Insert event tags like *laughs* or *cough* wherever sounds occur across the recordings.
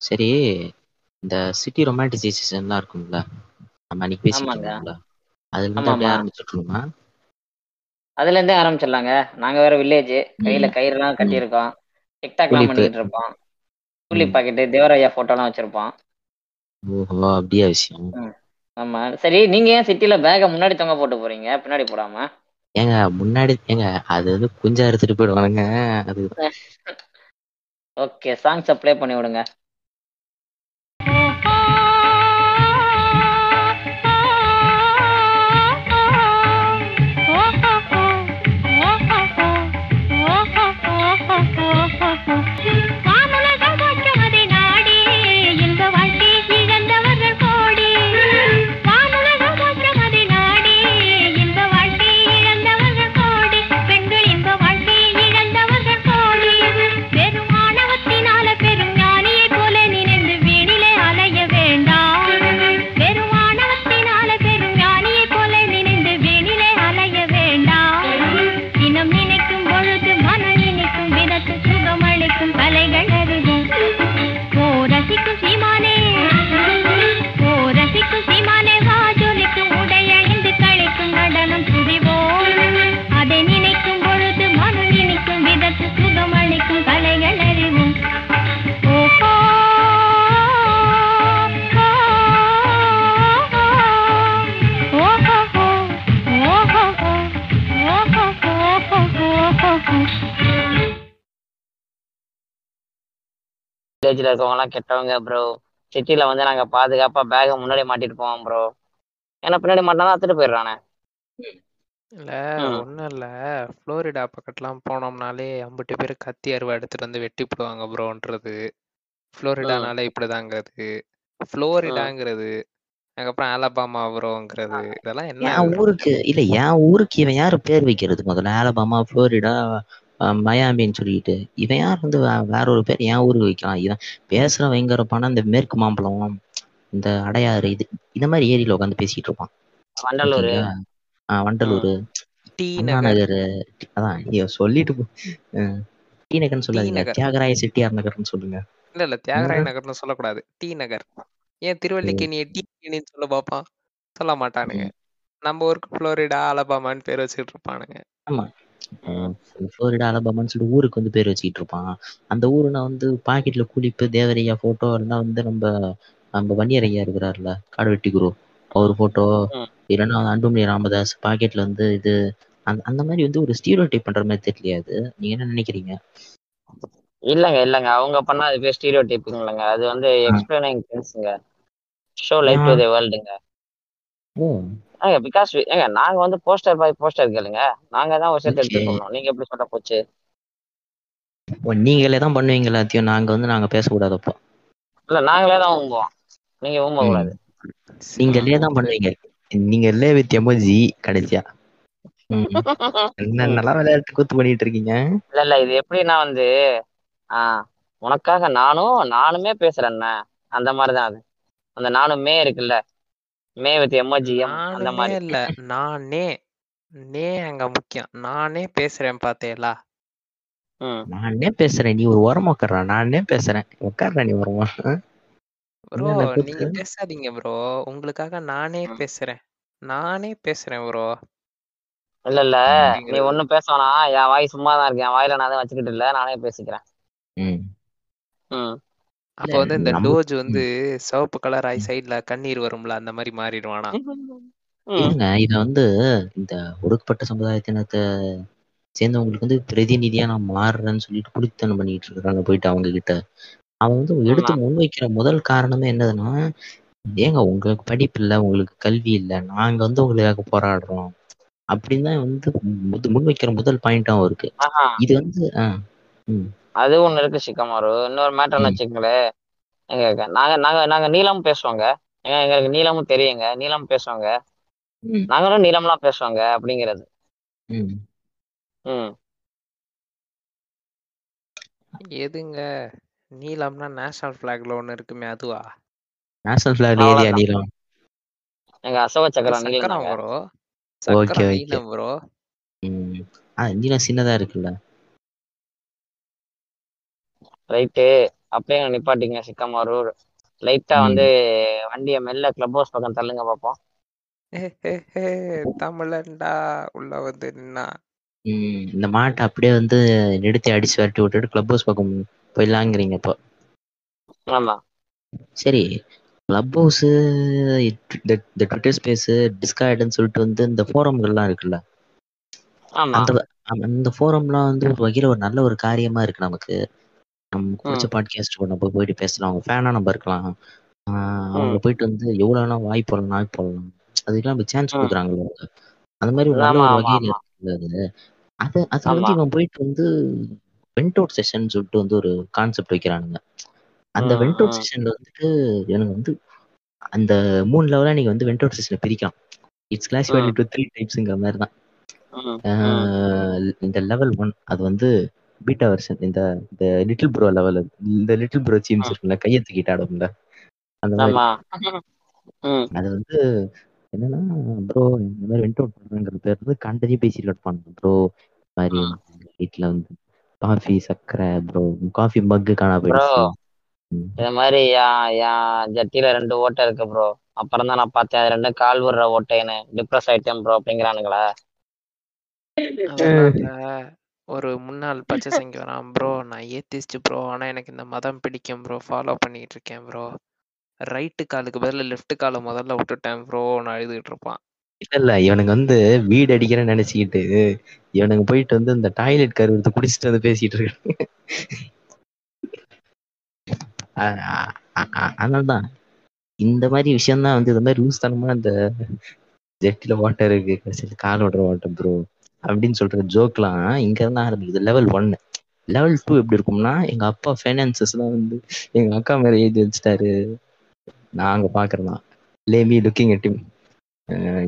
சரி இந்த சிட்டி ரொமான்டிசைசேஷன்லாம் இருக்கும்ல? நம்ம அன்னைக்கு பேசிட்டு ஆமாங்க. இருந்தோம்ல. அதுல இருந்து அப்படியே ஆமாமா. ஆரம்பிச்சுட்டுருமா அதுல இருந்தே ஆரம்பிச்சிடலாங்க. நாங்க வேற வில்லேஜ் கையில கயிறுலாம் ம் கட்டியிருக்கோம். டிக்டாக்லாம் பண்ணிக்கிட்டு இருப்போம். கூலி ம். பாக்கெட்டு தேவராயா போட்டோலாம் வச்சிருப்போம். ஓஹோ அப்படியா விஷயம். ஆமா. சரி நீங்க ஏன் சிட்டில பேக முன்னாடி தொங்க போட்டு போறீங்க? பின்னாடி போடாம? ஏங்க முன்னாடி ஏங்க அது வந்து குஞ்சா எடுத்துட்டு போயிடுவானுங்க. அது *laughs* ஓகே சாங்ஸ் அப்ளை பண்ணி விடுங்க வில்லேஜ்ல இருக்கவங்க எல்லாம் கெட்டவங்க ப்ரோ சிட்டில வந்து நாங்க பாதுகாப்பா பேக முன்னாடி மாட்டிட்டு போவோம் ப்ரோ ஏன்னா பின்னாடி மாட்டினா அத்துட்டு போயிடுறானே. இல்ல. ஒண்ணும் இல்ல. புளோரிடா பக்கத்துலாம் போனோம்னாலே அம்புட்டு பேர் கத்தி அருவா எடுத்துட்டு வந்து வெட்டி போடுவாங்க ப்ரோன்றது புளோரிடானாலே இப்படிதாங்கிறது. புளோரிடாங்கிறது அதுக்கப்புறம் அலபாமா ப்ரோங்கிறது இதெல்லாம் என்ன? என் ஊருக்கு இல்ல என் ஊருக்கு இவன் யாரு பேர் வைக்கிறது முதல்ல? ஆலபாமா புளோரிடா மயாமின்னு சொல்லிட்டு இவன் யார் வந்து வேற ஒரு பேர் என் ஊருக்கு வைக்கலாம். இவன் பேசுற பணம் இந்த மேற்கு மாம்பழம் இந்த அடையாறு இது இந்த மாதிரி ஏரியில உட்காந்து பேசிட்டு இருப்பான். வண்டலூர். வண்டலூர். நகர். அதான் சொல்லிட்டு டி நகர்னு சொல்லாதீங்க. தியாகராய செட்டியார் நகர்னு சொல்லுங்க. இல்ல இல்ல தியாகராய நகர்னு சொல்லக்கூடாது. டி நகர். ஏன் திருவல்லிக்கேணியை டி கேணின்னு சொல்ல பாப்பான் சொல்ல மாட்டானுங்க. நம்ம ஊருக்கு புளோரிடா அலபாமான்னு பேர் வச்சுட்டு இருப்பானுங்க. ஆமா. அஹ் புளோரிடா அலபாமான்னு சொல்லிட்டு ஊருக்கு வந்து பேர் வச்சுக்கிட்டு இருப்பான். அந்த ஊருனா வந்து பாக்கெட்ல குளிப்பு தேவரையா போட்டோ இருந்தா வந்து நம்ம நம்ம வன்னியர் ஐயா இருக்கிறாருல காடுவெட்டி குரு. அவர் போட்டோ. இல்லைன்னா அன்புமணி ராமதாஸ் பாக்கெட்ல வந்து இது அந்த அந்த மாதிரி வந்து ஒரு ஸ்டீரியோ டைப் பண்ற மாதிரி தெரியலையா அது நீங்க என்ன நினைக்கிறீங்க? இல்லங்க இல்லங்க. அவங்க பண்ணா அது பேர் ஸ்டீரியோ டைப்புங்களங்க அது வந்து எக்ஸ்பிளைனிங் திங்ஸ்ங்க ஷோ லைட் டு தி வேர்ல்டுங்க ஏங்க பிகாஸ் ஏங்க நாங்க வந்து போஸ்டர் பாய் போஸ்டர் கேளுங்க நாங்க தான் ஒரு சேர்த்து Okay. எடுத்து பண்ணோம் நீங்க எப்படி சொல்ல போச்சு? நீங்களே தான் பண்ணுவீங்க எல்லாத்தையும். நாங்க வந்து நாங்க பேசக்கூடாதப்போ இல்ல நாங்களே தான் ஊம்புவோம் நீங்க ஊம்ப கூடாது நீங்களே தான் பண்ணுவீங்க. நீங்களே வித் எமோஜி கடைசியா. என்னென்னலாம் விளையாட்டு கூத்து பண்ணிட்டு இருக்கீங்க? இல்ல இல்ல இது எப்படின்னா வந்து ஆஹ் உனக்காக நானும் நானுமே பேசுறேன்ன அந்த மாதிரிதான் அது. அந்த நானுமே இருக்குல்ல. மே வித் எமோஜி எம் அந்த மாதிரி இல்ல. நானே நே அங்க முக்கியம். நானே பேசுறேன் பாத்தேலா ம். நானே பேசுறேன். நீ ஒரு உரமா உட்கார்றா நானே பேசுறேன். உட்கார்றா நீ உரமா ப்ரோ? நீங்க பேசாதீங்க ப்ரோ. உங்களுக்காக நானே. பேசுறேன். நானே பேசுறேன் ப்ரோ. இல்ல இல்ல. நீ. ஒண்ணும் பேச என் வாய் சும்மா தான் இருக்கு. என் வாயில நான் தான் வச்சுக்கிட்டு இல்ல. நானே பேசிக்கிறேன். ம். ம். அப்போ வந்து இந்த டோஜ் வந்து சிவப்பு கலர் ஆகி சைடுல கண்ணீர் வரும்ல அந்த மாதிரி மாறிடுவானா? இல்லைங்க இத வந்து இந்த ஒடுக்கப்பட்ட சமுதாயத்தினத்தை சேர்ந்தவங்களுக்கு வந்து பிரதிநிதியா நான் மாறுறேன்னு சொல்லிட்டு குடித்தனம் பண்ணிட்டு இருக்காங்க போயிட்டு அவங்க கிட்ட அவன் வந்து எடுத்து முன்வைக்கிற முதல் காரணமே என்னதுன்னா ஏங்க உங்களுக்கு படிப்பு இல்ல உங்களுக்கு கல்வி இல்ல நாங்க வந்து உங்களுக்காக போராடுறோம். அப்படின்னு தான் வந்து முன்வைக்கிற முதல் பாயிண்டாவும் இருக்கு. இது வந்து ஆஹ் அது ஒண்ணு இருக்கு சிக்கமாரு. இன்னொரு மேட்டர்னு. வச்சுக்கங்களேன் எங்க நாங்க நாங்க நாங்க நீளமும் பேசுவோங்க. ஏங்க எங்களுக்கு நீளமும் தெரியுங்க. நீளம் பேசுவாங்க. நாங்களும் நீளம்லாம் பேசுவாங்க அப்படிங்கிறது. ம். ம். எதுங்க? நீலம்னா நேஷனல் பிளாக்ல ஒண்ணு இருக்குமே அதுவா? National block area. நீளம் எங்க அசோக சக்கரம் நீளம் ப்ரோ okay. நீலம் ப்ரோ ம். ஆ நீளம் சின்னதா இருக்குல்ல. ரைட்டு அப்படியே நிப்பாட்டிங்க சிக்கமாரூர். லைட்டா வந்து வண்டியை மெல்ல கிளப் ஹவுஸ் பக்கம் தள்ளுங்க பார்ப்போம் தமிழன்டா உள்ள வந்து நின்னா. இந்த மாட்டை அப்படியே வந்து நிறுத்தி அடிச்சு விரட்டி விட்டுட்டு கிளப் ஹவுஸ் பக்கம் போயிடலாங்கிறீங்க இப்போ. ஆமா. சரி கிளப் ஹவுஸ் இந்த ட்விட்டர் ஸ்பேஸ் டிஸ்கார்டுன்னு சொல்லிட்டு வந்து இந்த ஃபோரம்கள்லாம் இருக்குல்ல? ஆமா. அந்த இந்த ஃபோரம்லாம் வந்து ஒரு வகையில ஒரு நல்ல ஒரு காரியமா இருக்கு நமக்கு. நம்ம பிடிச்ச பாட்காஸ்ட் நம்ம போயிட்டு பேசலாம். அவங்க ஃபேனா நம்ம இருக்கலாம். அவங்க போயிட்டு வந்து எவ்வளவு வேணா வாய் போடலாம் நாய் போடலாம். அதுக்கெல்லாம் நம்ம சான்ஸ் ம். கொடுக்குறாங்க அந்த மாதிரி ஒரு நல்ல வகையில. இருக்குது அது. அது வந்து. இவன் போயிட்டு வந்து வெண்ட் அவுட் செஷன் சொல்லிட்டு வந்து ஒரு கான்செப்ட் வைக்கிறானுங்க. அந்த வெண்ட் அவுட். செஷன்ல வந்துட்டு எனக்கு வந்து அந்த மூணு லெவலா நீங்க வந்து வெண்ட் அவுட் செஷனை பிரிக்கலாம் இட்ஸ் ம். இன்டு த்ரீ டைப்ஸ்ங்கிற மாதிரி தான் இந்த லெவல் ஒன் அது வந்து பீட்டா வெர்ஷன் இந்த இந்த லிட்டில் ப்ரோ லெவல் இந்த லிட்டில் ப்ரோ சீன்ஸ் இருக்குல்ல கையை தூக்கிட்டு ஆடும்ல அந்த மாதிரி. அது வந்து என்னன்னா ப்ரோ இந்த மாதிரி வெண்ட் அவுட் பண்றேங்கிற பேர் வந்து கண்டதையும் பேசிட்டு இருப்பாங்க ப்ரோ மாதிரி ம். வீட்டுல வந்து காஃபி சக்கரை ப்ரோ காஃபி மக்கு காணா போயிடுச்சு. இது மாதிரி ஜட்டியில ரெண்டு ஓட்டை இருக்கு ப்ரோ அப்புறம் தான் நான் பார்த்தேன் அது ரெண்டும் கால் விடுற ஓட்டைன்னு டிப்ரெஸ் ஆயிட்டேன் ப்ரோ அப்படிங்கிறானுங்களா? ஒரு முன்னாள் பச்சை சங்கி வரான் ப்ரோ நான் ஏத்திஸ்ட் ப்ரோ. ஆனா எனக்கு இந்த மதம் பிடிக்கும் ப்ரோ. ஃபாலோ பண்ணிட்டு இருக்கேன் ப்ரோ. ரைட்டு காலுக்கு பதிலா லெஃப்ட் காலை முதல்ல விட்டுட்டேன் ப்ரோ நான் அழுதுகிட்டு இருப்பான். இல்ல இல்ல. இவனுக்கு வந்து வீடு அடிக்கிறேன்னு நினைச்சுக்கிட்டு இவனுக்கு போயிட்டு வந்து இந்த டாய்லெட் கரு எடுத்து குடிச்சிட்டு வந்து பேசிட்டு இருக்காங்க. அதனாலதான். இந்த மாதிரி விஷயம் தான் வந்து இந்த மாதிரி லூஸ் தனமா இந்த ஜெட்டில வாட்டர் இருக்கு. கால் ஓடுற வாட்டர் ப்ரோ அப்படின்னு சொல்ற ஜோக்லாம் இங்க இருந்து ஆரம்பிக்குது. லெவல் ஒன்னு லெவல் டூ எப்படி இருக்கும்னா எங்க அப்பா ஃபைனான்சஸ்லாம் வந்து எங்க அக்கா மேல எழுதி வச்சுட்டாரு. நாங்க பாக்குறதான் லேமி லுக்கிங் அட்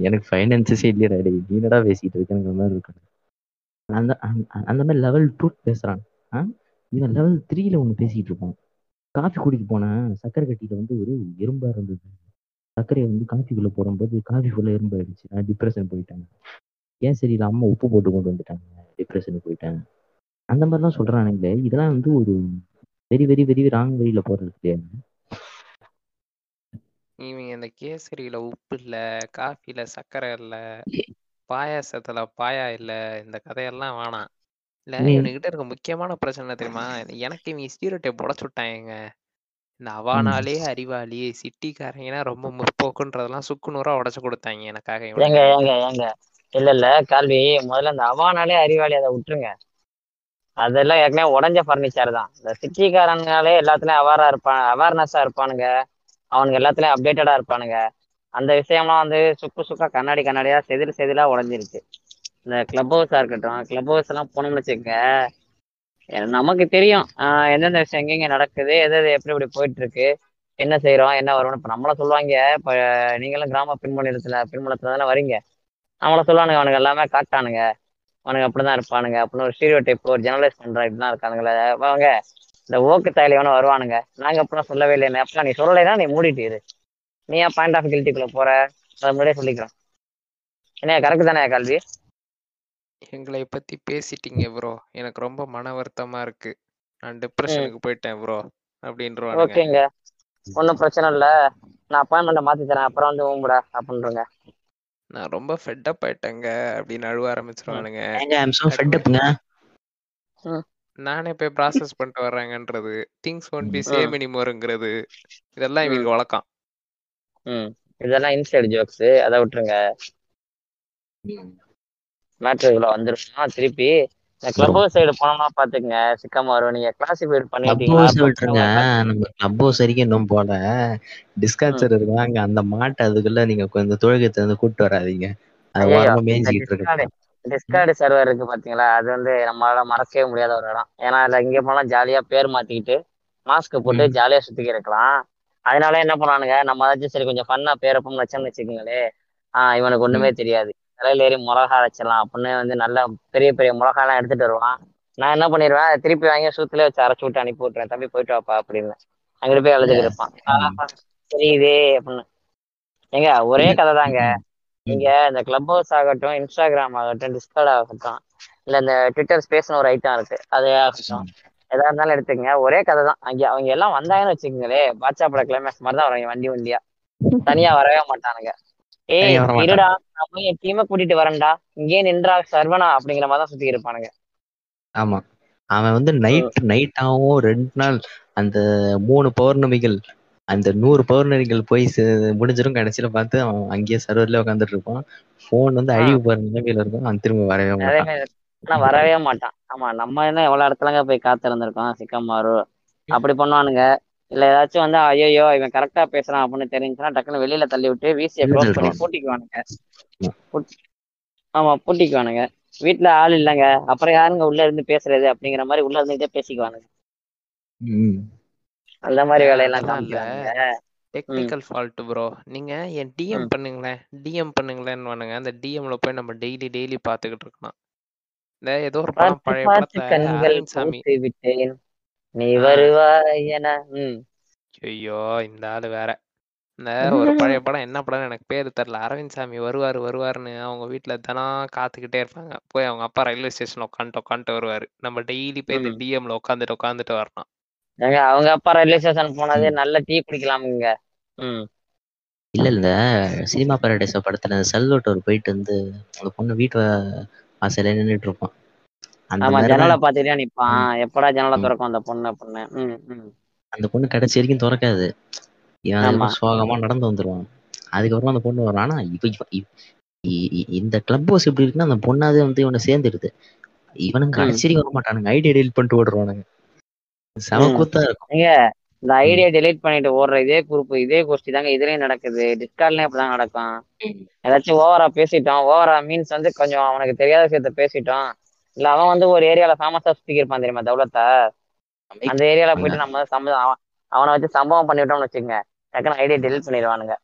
எனக்கு ஃபைனான்சஸே இல்லையா டேய். நீனடா பேசிட்டு இருக்கேங்கிற மாதிரி இருக்கு. அந்த அந்த- அந்த மாதிரி லெவல் டூ பேசுறான். இவன் லெவல் த்ரீல ஒன்று பேசிட்டு இருப்பான் காஃபி குடிக்க போனேன் சக்கரை கட்டியில வந்து ஒரு எறும்பா இருந்தது. சர்க்கரையை வந்து காஃபிக்குள்ள போடும்போது காஃபி ஃபுல்லாக எறும்பாயிடுச்சு நான் டிப்ரெஷன் போயிட்டேன். ஏன் சரி இல்லை அம்மா உப்பு போட்டு கொண்டு வந்துட்டாங்க டிப்ரெஷனுக்கு போயிட்டேன் அந்த மாதிரிலாம் சொல்றானுங்களே. இதெல்லாம் வந்து ஒரு வெரி வெரி வெரி ராங் வழியில போறது இல்லையா? இவங்க இந்த கேசரியில உப்பு இல்ல காஃபில சர்க்கரை இல்ல பாயாசத்துல பாயா இல்ல இந்த கதையெல்லாம் வேணாம். இல்ல ம். இவனுகிட்ட இருக்க முக்கியமான பிரச்சனை தெரியுமா? எனக்கு இவங்க ஸ்டீரியோ டைப் உடச்சு விட்டாங்க இந்த அவானாலே அறிவாளி சிட்டிக்காரங்கன்னா ரொம்ப முற்போக்குன்றதெல்லாம் சுக்கு நூறா உடச்சு கொடுத்தாங்க எனக்காக இல்ல இல்ல கல்வி. முதல்ல அந்த அவானாலே அறிவாளி அதை விட்டுருங்க. அதெல்லாம் ஏற்கனவே உடஞ்ச ஃபர்னிச்சர் தான். இந்த சிட்டிக்காரனாலே எல்லாத்துலயும் அவேரா இருப்பான் அவேர்னஸா இருப்பானுங்க. அவனுங்க எல்லாத்துலயும் அப்டேட்டடா இருப்பானுங்க. அந்த விஷயம்லாம் வந்து சுக்கு சுக்கா கண்ணாடி கண்ணாடியா செதில் செதிலா உடஞ்சிருச்சு. இந்த கிளப் ஹவுஸா இருக்கட்டும் கிளப் ஹவுஸ் எல்லாம் போனோம்னு வச்சுக்கோங்க நமக்கு தெரியும் எந்தெந்த விஷயம் எங்கெங்க நடக்குது எது எது எப்படி எப்படி போயிட்டு இருக்கு என்ன செய்யறோம் என்ன வரும்னு. இப்ப நம்மள சொல்லுவாங்க இப்ப நீங்களும் கிராம பின்புலத்துல பின்புலத்துல தானே வரீங்க. நம்மள சொல்லுவானுங்க அவனுங்க எல்லாமே காட்டானுங்க. அவனுங்க அப்படிதான் இருப்பானுங்க அப்படின்னு ஒரு ஸ்டீரியோ டைப் ஒரு ஜெனரலைஸ் பண்ற இப்படிதான் இருக்கானுங்களே. வாங்க இந்த ஓக்கு தாயில வேணும் வருவானுங்க. நாங்க அப்படிலாம் சொல்லவே இல்லை அப்பலாம் நீ சொல்லலைன்னா நீ மூடிட்டு இரு. நீ ஏன் பாயிண்ட் ஆஃப் கில்ட்டிக்குள்ள போற? அதை முன்னாடியே சொல்லிக்கிறோம். என்ன கரெக்ட் தானே கல்வி? எங்களை பத்தி பேசிட்டீங்க ப்ரோ எனக்கு ரொம்ப மன வருத்தமா இருக்கு. நான் டிப்ரெஷனுக்கு போயிட்டேன் ப்ரோ அப்படின்றவானுங்க. ஓகேங்க. ஒன்றும் பிரச்சனை இல்லை. நான் அப்பாயின்மெண்ட்டை மாத்தி தரேன் அப்புறம் வந்து ஊம்புடா அப்படின்றங்க. நான் ரொம்ப ஃபெட்டப் ஆயிட்டேங்க அப்படின்னு அழுவ ஆரம்பிச்சிருவானுங்க. ஏங்க ஐம் சோ ஃபெட் அப்ங்க நானே போய் ப்ராசஸ் பண்ணிட்டு வர்றேங்கன்றது. Things won be. சேம் எனிமோருங்கிறது இதெல்லாம் இவங்களுக்கு வழக்கம். ம். இதெல்லாம் இன்சைடு ஜோக்ஸ் அதை விட்டுருங்க. மேட்ரு இவ்வளோ வந்துருமா? திருப்பி கிளப் ஹவுஸ் சைடு போனோம்னா பாத்துக்கங்க சிக்காம வரும் நீங்க கிளாசிஃபைட் ஹவுஸ் விட்டுருங்க. நம்ம கிளப் ஹவுஸ் வரைக்கும் இன்னும் போல. டிஸ்கான்சர் இருக்காங்க அந்த மாட்டை அதுக்குள்ள நீங்க கொஞ்சம் தொழுகத்தை வந்து கூட்டு வராதீங்க. அது மேய்ஞ்சிக்கிட்டு டிஸ்கார்டு இருக்கு டிஸ்கார்டு சர்வர் இருக்கு பாத்தீங்களா? அது வந்து நம்மளால மறக்கவே முடியாத ஒரு இடம். ஏன்னா அதுல இங்க போனா ஜாலியா பேர் மாத்திக்கிட்டு மாஸ்க் போட்டு. ஜாலியா சுத்திக்க இருக்கலாம். அதனால என்ன பண்ணுவானுங்க? நம்ம ஏதாச்சும் சரி கொஞ்சம் ஃபன்னா பேரப்பம் வச்சோம்னு வச்சுக்கோங்களே. ஆஹ் இவனுக்கு ஒண்ணுமே தெரியாது. தலையில ஏறி மிளகா அரைச்சிடலாம் அப்படின்னு வந்து நல்ல பெரிய பெரிய மிளகாலாம் எடுத்துட்டு வருவான். நான் என்ன பண்ணிடுவேன்? திருப்பி வாங்கி சூத்துல வச்சு அரைச்சு விட்டு அனுப்பி விட்டுறேன் தம்பி போயிட்டு வாப்பா அப்படின்னு. அங்கிட்டு போய் அழுதுகிட்டு இருப்பான். தெரியுதே அப்படின்னு. ஏங்க ஒரே கதை தாங்க நீங்க இந்த கிளப் ஹவுஸ் ஆகட்டும் இன்ஸ்டாகிராம் ஆகட்டும் டிஸ்கார்ட் ஆகட்டும் இல்ல இந்த ட்விட்டர் ஸ்பேஸ்னு ஒரு ஐட்டம் இருக்கு. அது ஆகட்டும். எதா இருந்தாலும் எடுத்துக்கங்க. ஒரே கதை தான் அங்க அவங்க எல்லாம் வந்தாங்கன்னு வச்சுக்கோங்களே பாட்சா பட கிளைமேக்ஸ் மாதிரி தான் வரும் வண்டி வண்டியா. தனியா வரவே மாட்டானுங்க. ஏய். இருடா நான் போய் என் டீமை கூட்டிட்டு வரேன்டா. இங்கே நின்றா சர்வனா அப்படிங்கிற மாதிரி தான் சுத்தி இருப்பானுங்க. ஆமா. அவன் வந்து நைட் நைட் ஆகும் ரெண்டு நாள் அந்த மூணு பௌர்ணமிகள் அந்த நூறு பௌர்ணமிகள் போய் முடிஞ்சிரும் கடைசியில பார்த்து அவன் அங்கேயே சர்வர்ல உட்காந்துட்டு இருப்பான். போன் வந்து. அழிவு போற நிலைமையில இருக்கும். அவன் திரும்ப வரவே மாட்டான். ஆனா வரவே மாட்டான். ஆமா நம்ம என்ன எவ்வளவு இடத்துலங்க போய் காத்திருந்திருக்கோம்? சிக்கமாரு அப்படி பண்ணுவானுங்க. இல்ல ஏதாச்சும் வந்து ஐயோ இவன் கரெக்டா பேசுறான் அப்படின்னு தெரிஞ்சுன்னா டக்குன்னு வெளியில தள்ளி விட்டு வீசிய க்ளோஸ் பண்ணி. பூட்டிக்குவானுங்க. ஆமா. பூட்- ஆமா பூட்டிக்குவானுங்க. வீட்டுல ஆள் இல்லைங்க. அப்புறம் யாருங்க உள்ள இருந்து பேசுறது அப்படிங்கிற மாதிரி உள்ள இருந்துகிட்டே பேசிக்குவானுங்க. அந்த மாதிரி வேலையெல்லாம் காமிக்கிறானுங்க டெக்னிக்கல் ஃபால்ட் ப்ரோ நீங்க என் டிஎம். பண்ணுங்களேன். டிஎம் பண்ணுங்களேன்னு வானுங்க அந்த டிஎம்ல போய் நம்ம டெய்லி டெய்லி பாத்துக்கிட்டு இருக்கலாம் இந்த ஏதோ ஒரு படம் பழைய படத்தை நீ. வருவாய் என. ஐயோ இந்த ஆளு வேற. இந்த ஒரு பழைய படம் என்ன படம்னு எனக்கு பேரு தெரியல. அரவிந்த் சாமி வருவாரு வருவாருன்னு அவங்க வீட்டுல தினம் காத்துக்கிட்டே இருப்பாங்க. போய் அவங்க அப்பா ரயில்வே ஸ்டேஷன்ல உட்காந்துட்டு உட்காந்துட்டு வருவாரு. நம்ம டெய்லி போய் இந்த. டிஎம்ல உட்காந்துட்டு உட்காந்துட்டு வரணும். அவங்க அப்பா ரயில்வே ஸ்டேஷன் போனது நல்ல டீ குடிக்கலாமுங்க ம். இல்ல இல்ல. சினிமா பாரடைஸ் படத்துல செல்வட்டோர் போயிட்டு வந்து அந்த பொண்ணு வீட்டு வா- வாசல்ல நின்னுட்டு இருப்பான் ஆமா ஜன்னலை பாத்துட்டே நிப்பான். எப்படா ஜன்னலை. திறக்கும் அந்த பொண்ணு ம் அந்த பொண்ணு கடைசி வரைக்கும் திறக்காது. இவன் சோகமா நடந்து வந்துருவான். அதுக்கப்புறம் அந்த பொண்ணு வரும் ஆனா இப்ப இவ- இந்த கிளப் ஹவுஸ் எப்படி இருக்குன்னா அந்த பொண்ணாவே வந்து இவனை சேர்ந்துடுது. இவனுங்க கடைசி வர மாட்டானுங்க ஐடியா டெலிட் பண்ணிட்டு ஓடுறானுங்க செம ம். கூத்தா இருக்கும். இந்த. ஐடியா டெலீட் பண்ணிட்டு ஓடுற இதே குரூப் இதே கோஷ்டி தாங்க இதுலயும் நடக்குது. டிஸ்கார்ட்லயும் இப்படிதான் நடக்கும். ஏதாச்சும் ஓவரா பேசிட்டோம். ஓவரா மீன்ஸ் வந்து கொஞ்சம் அவனுக்கு தெரியாத விஷயத்த பேசிட்டோம். இல்ல அவன் வந்து ஒரு ஏரியால ஃபேமஸா சுத்தி இருப்பான் தெரியுமா தௌலத்தை? அந்த ஏரியால போயிட்டு நம்ம சம்ப அவன் அவனை வச்சு சம்பவம் பண்ணிட்டோம்னு வச்சுக்கோங்க. டக்குன்னு ஐடியா டெலிட் பண்ணிடுவானுங்க.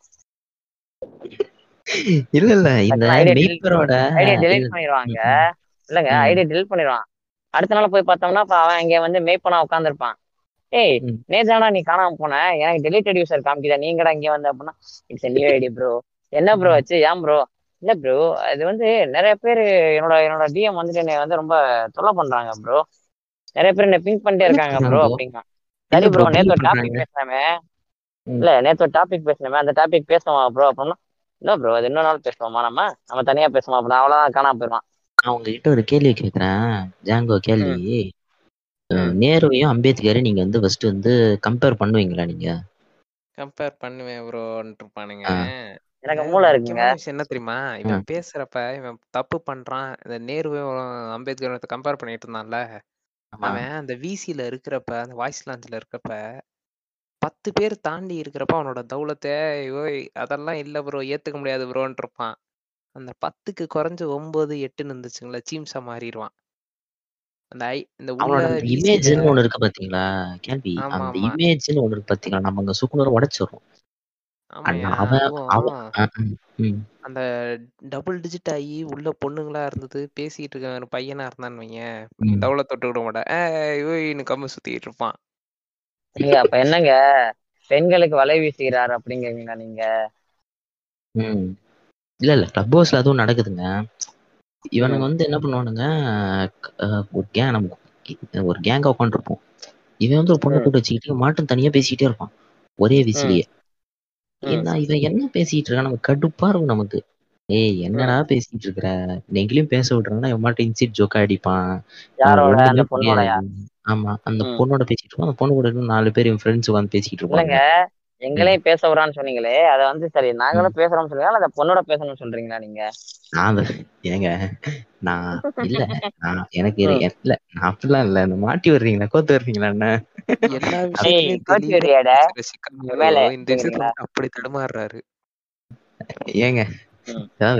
இல்ல இல்ல இந்த ஐடியா டெலிட் டெலிட் பண்ணிடுவாங்க. இல்லங்க ஐடியா டெலிட் பண்ணிடுவான். அடுத்த நாள் போய் பார்த்தோம்னா அவன் இங்க வந்து மேய்ப்பனா உட்காந்துருப்பான் ஏய். நேதானா நீ காணாம போன? எனக்கு டெலிட்டட் யூசர் காமிக்குதா? நீங்கடா இங்க வந்து அப்படின்னா இட்ஸ் நியூ ஐடி ப்ரோ என்ன ப்ரோ ஆச்சு? ஏன் ப்ரோ இல்ல ப்ரோ இது வந்து நிறைய பேர் என்னோட என்னோட டிஎம் வந்துட்டு என்னை வந்து ரொம்ப தொல்லை பண்றாங்க ப்ரோ நிறைய பேர் என்ன பிங்க் பண்ணிட்டே இருக்காங்க ப்ரோ bro? அப்படிங்க. சரி ப்ரோ நேத்து ஒரு டாபிக் பேசினாமே. இல்ல நேத்து ஒரு டாபிக் பேசினோமே. அந்த டாபிக் பேசுவோமா ப்ரோ அப்படின்னா இல்ல ப்ரோ அது? இன்னொரு நாள் பேசுவோமா நம்ம? நம்ம தனியா பேசுவோம் அப்படின்னா அவ்வளவுதான் காணாம போயிடுவான். நான் உங்ககிட்ட ஒரு கேள்வி கேக்குறேன். ஜாங்கோ கேள்வி. நேருவையும் அம்பேத்கரையும் நீங்க வந்து ஃபர்ஸ்ட் வந்து கம்பேர் பண்ணுவீங்களா நீங்க? கம்பேர் பண்ணுவேன் ப்ரோன்ட்டு இருப்பானுங்க. எனக்கு மூளை இருக்குங்க. என்ன தெரியுமா? இவன் பேசுறப்ப இவன் தப்பு பண்றான். இந்த நேருவையும் அம்பேத்கர் கம்பேர் பண்ணிட்டு இருந்தான்ல. அவன் அந்த விசில இருக்கிறப்ப அந்த வாய்ஸ் லான்ச்ல இருக்கிறப்ப பத்து பேர் தாண்டி இருக்கிறப்ப அவனோட தௌலத்தை ஓய் அதெல்லாம் இல்ல ப்ரோ ஏத்துக்க முடியாது ப்ரோன்ட்டு இருப்பான் அந்த பத்துக்கு குறைஞ்சு ஒன்பது எட்டுன்னு இருந்துச்சுங்களா சீம்ஸா மாறிடுவான். அந்த ஐ இந்த இமேஜ்னு ஒண்ணு இருக்கு பாத்தீங்களா? கேள்வி. அந்த இமேஜ்னு ஒண்ணு இருக்கு பாத்தீங்களா? நம்ம அங்க சுக்குனரை உடைச்சிடுறோம். அந்த டபுள் டிஜிட் ஆகி உள்ள பொண்ணுங்களா இருந்தது பேசிட்டு இருக்க ஒரு பையனா இருந்தான்னு உம் டவுல தொட்டு விட மாட்டேன் ஏய் கம்மு சுத்திட்டு இருப்பான். நீங்க அப்ப என்னங்க? பெண்களுக்கு வலை வீசுகிறார் அப்படிங்கிறீங்களா நீங்க? உம் இல்ல இல்ல. கிளப் ஹவுஸ்ல அதுவும் நடக்குதுங்க. இவனுங்க வந்து என்ன பண்ணுவானுங்க ஒரு கேங் நம்ம ஒரு கேங்கா உட்காந்துருப்போம் இவன் வந்து ஒரு பொண்ணை கூட்டு வச்சுக்கிட்டு மாட்டும் தனியா பேசிக்கிட்டே இருப்பான். ஒரே விசிலியே. என்ன இவன் என்ன பேசிட்டு இருக்கான்? நமக்கு கடுப்பா இருக்கும் நமக்கு. ஏய் என்னடா பேசிட்டு இருக்கிற எங்கேயும் பேச விட்டுறாங்கன்னா இவன் மாட்ட இன்சிட் ஜோக்கா அடிப்பான். ஆமா அந்த பொண்ணோட பேசிட்டு இருப்பான் அந்த பொண்ணு கூட இன்னும் நாலு பேர் என் ஃப்ரெண்ட்ஸ் உட்காந்து பேசிட்டு இல்லைங்க. இருப்பாங்க ம். எங்களையும் பேச விடான்னு சொன்னீங்களே அதை வந்து சரி நாங்களும் பேசுறோம்னு சொல்றீங்களா? அந்த பொண்ணோட பேசணும்னு சொல்றீங்களா நீங்க? நான் ஏங்க நான் இல்ல நான் எனக்கு இல்ல நான் அப்படிலாம் இல்ல. மாட்டி வர்றீங்களா? கோத்து வர்றீங்களா என்ன? அப்படி தடுமாறுறாரு. ஏங்க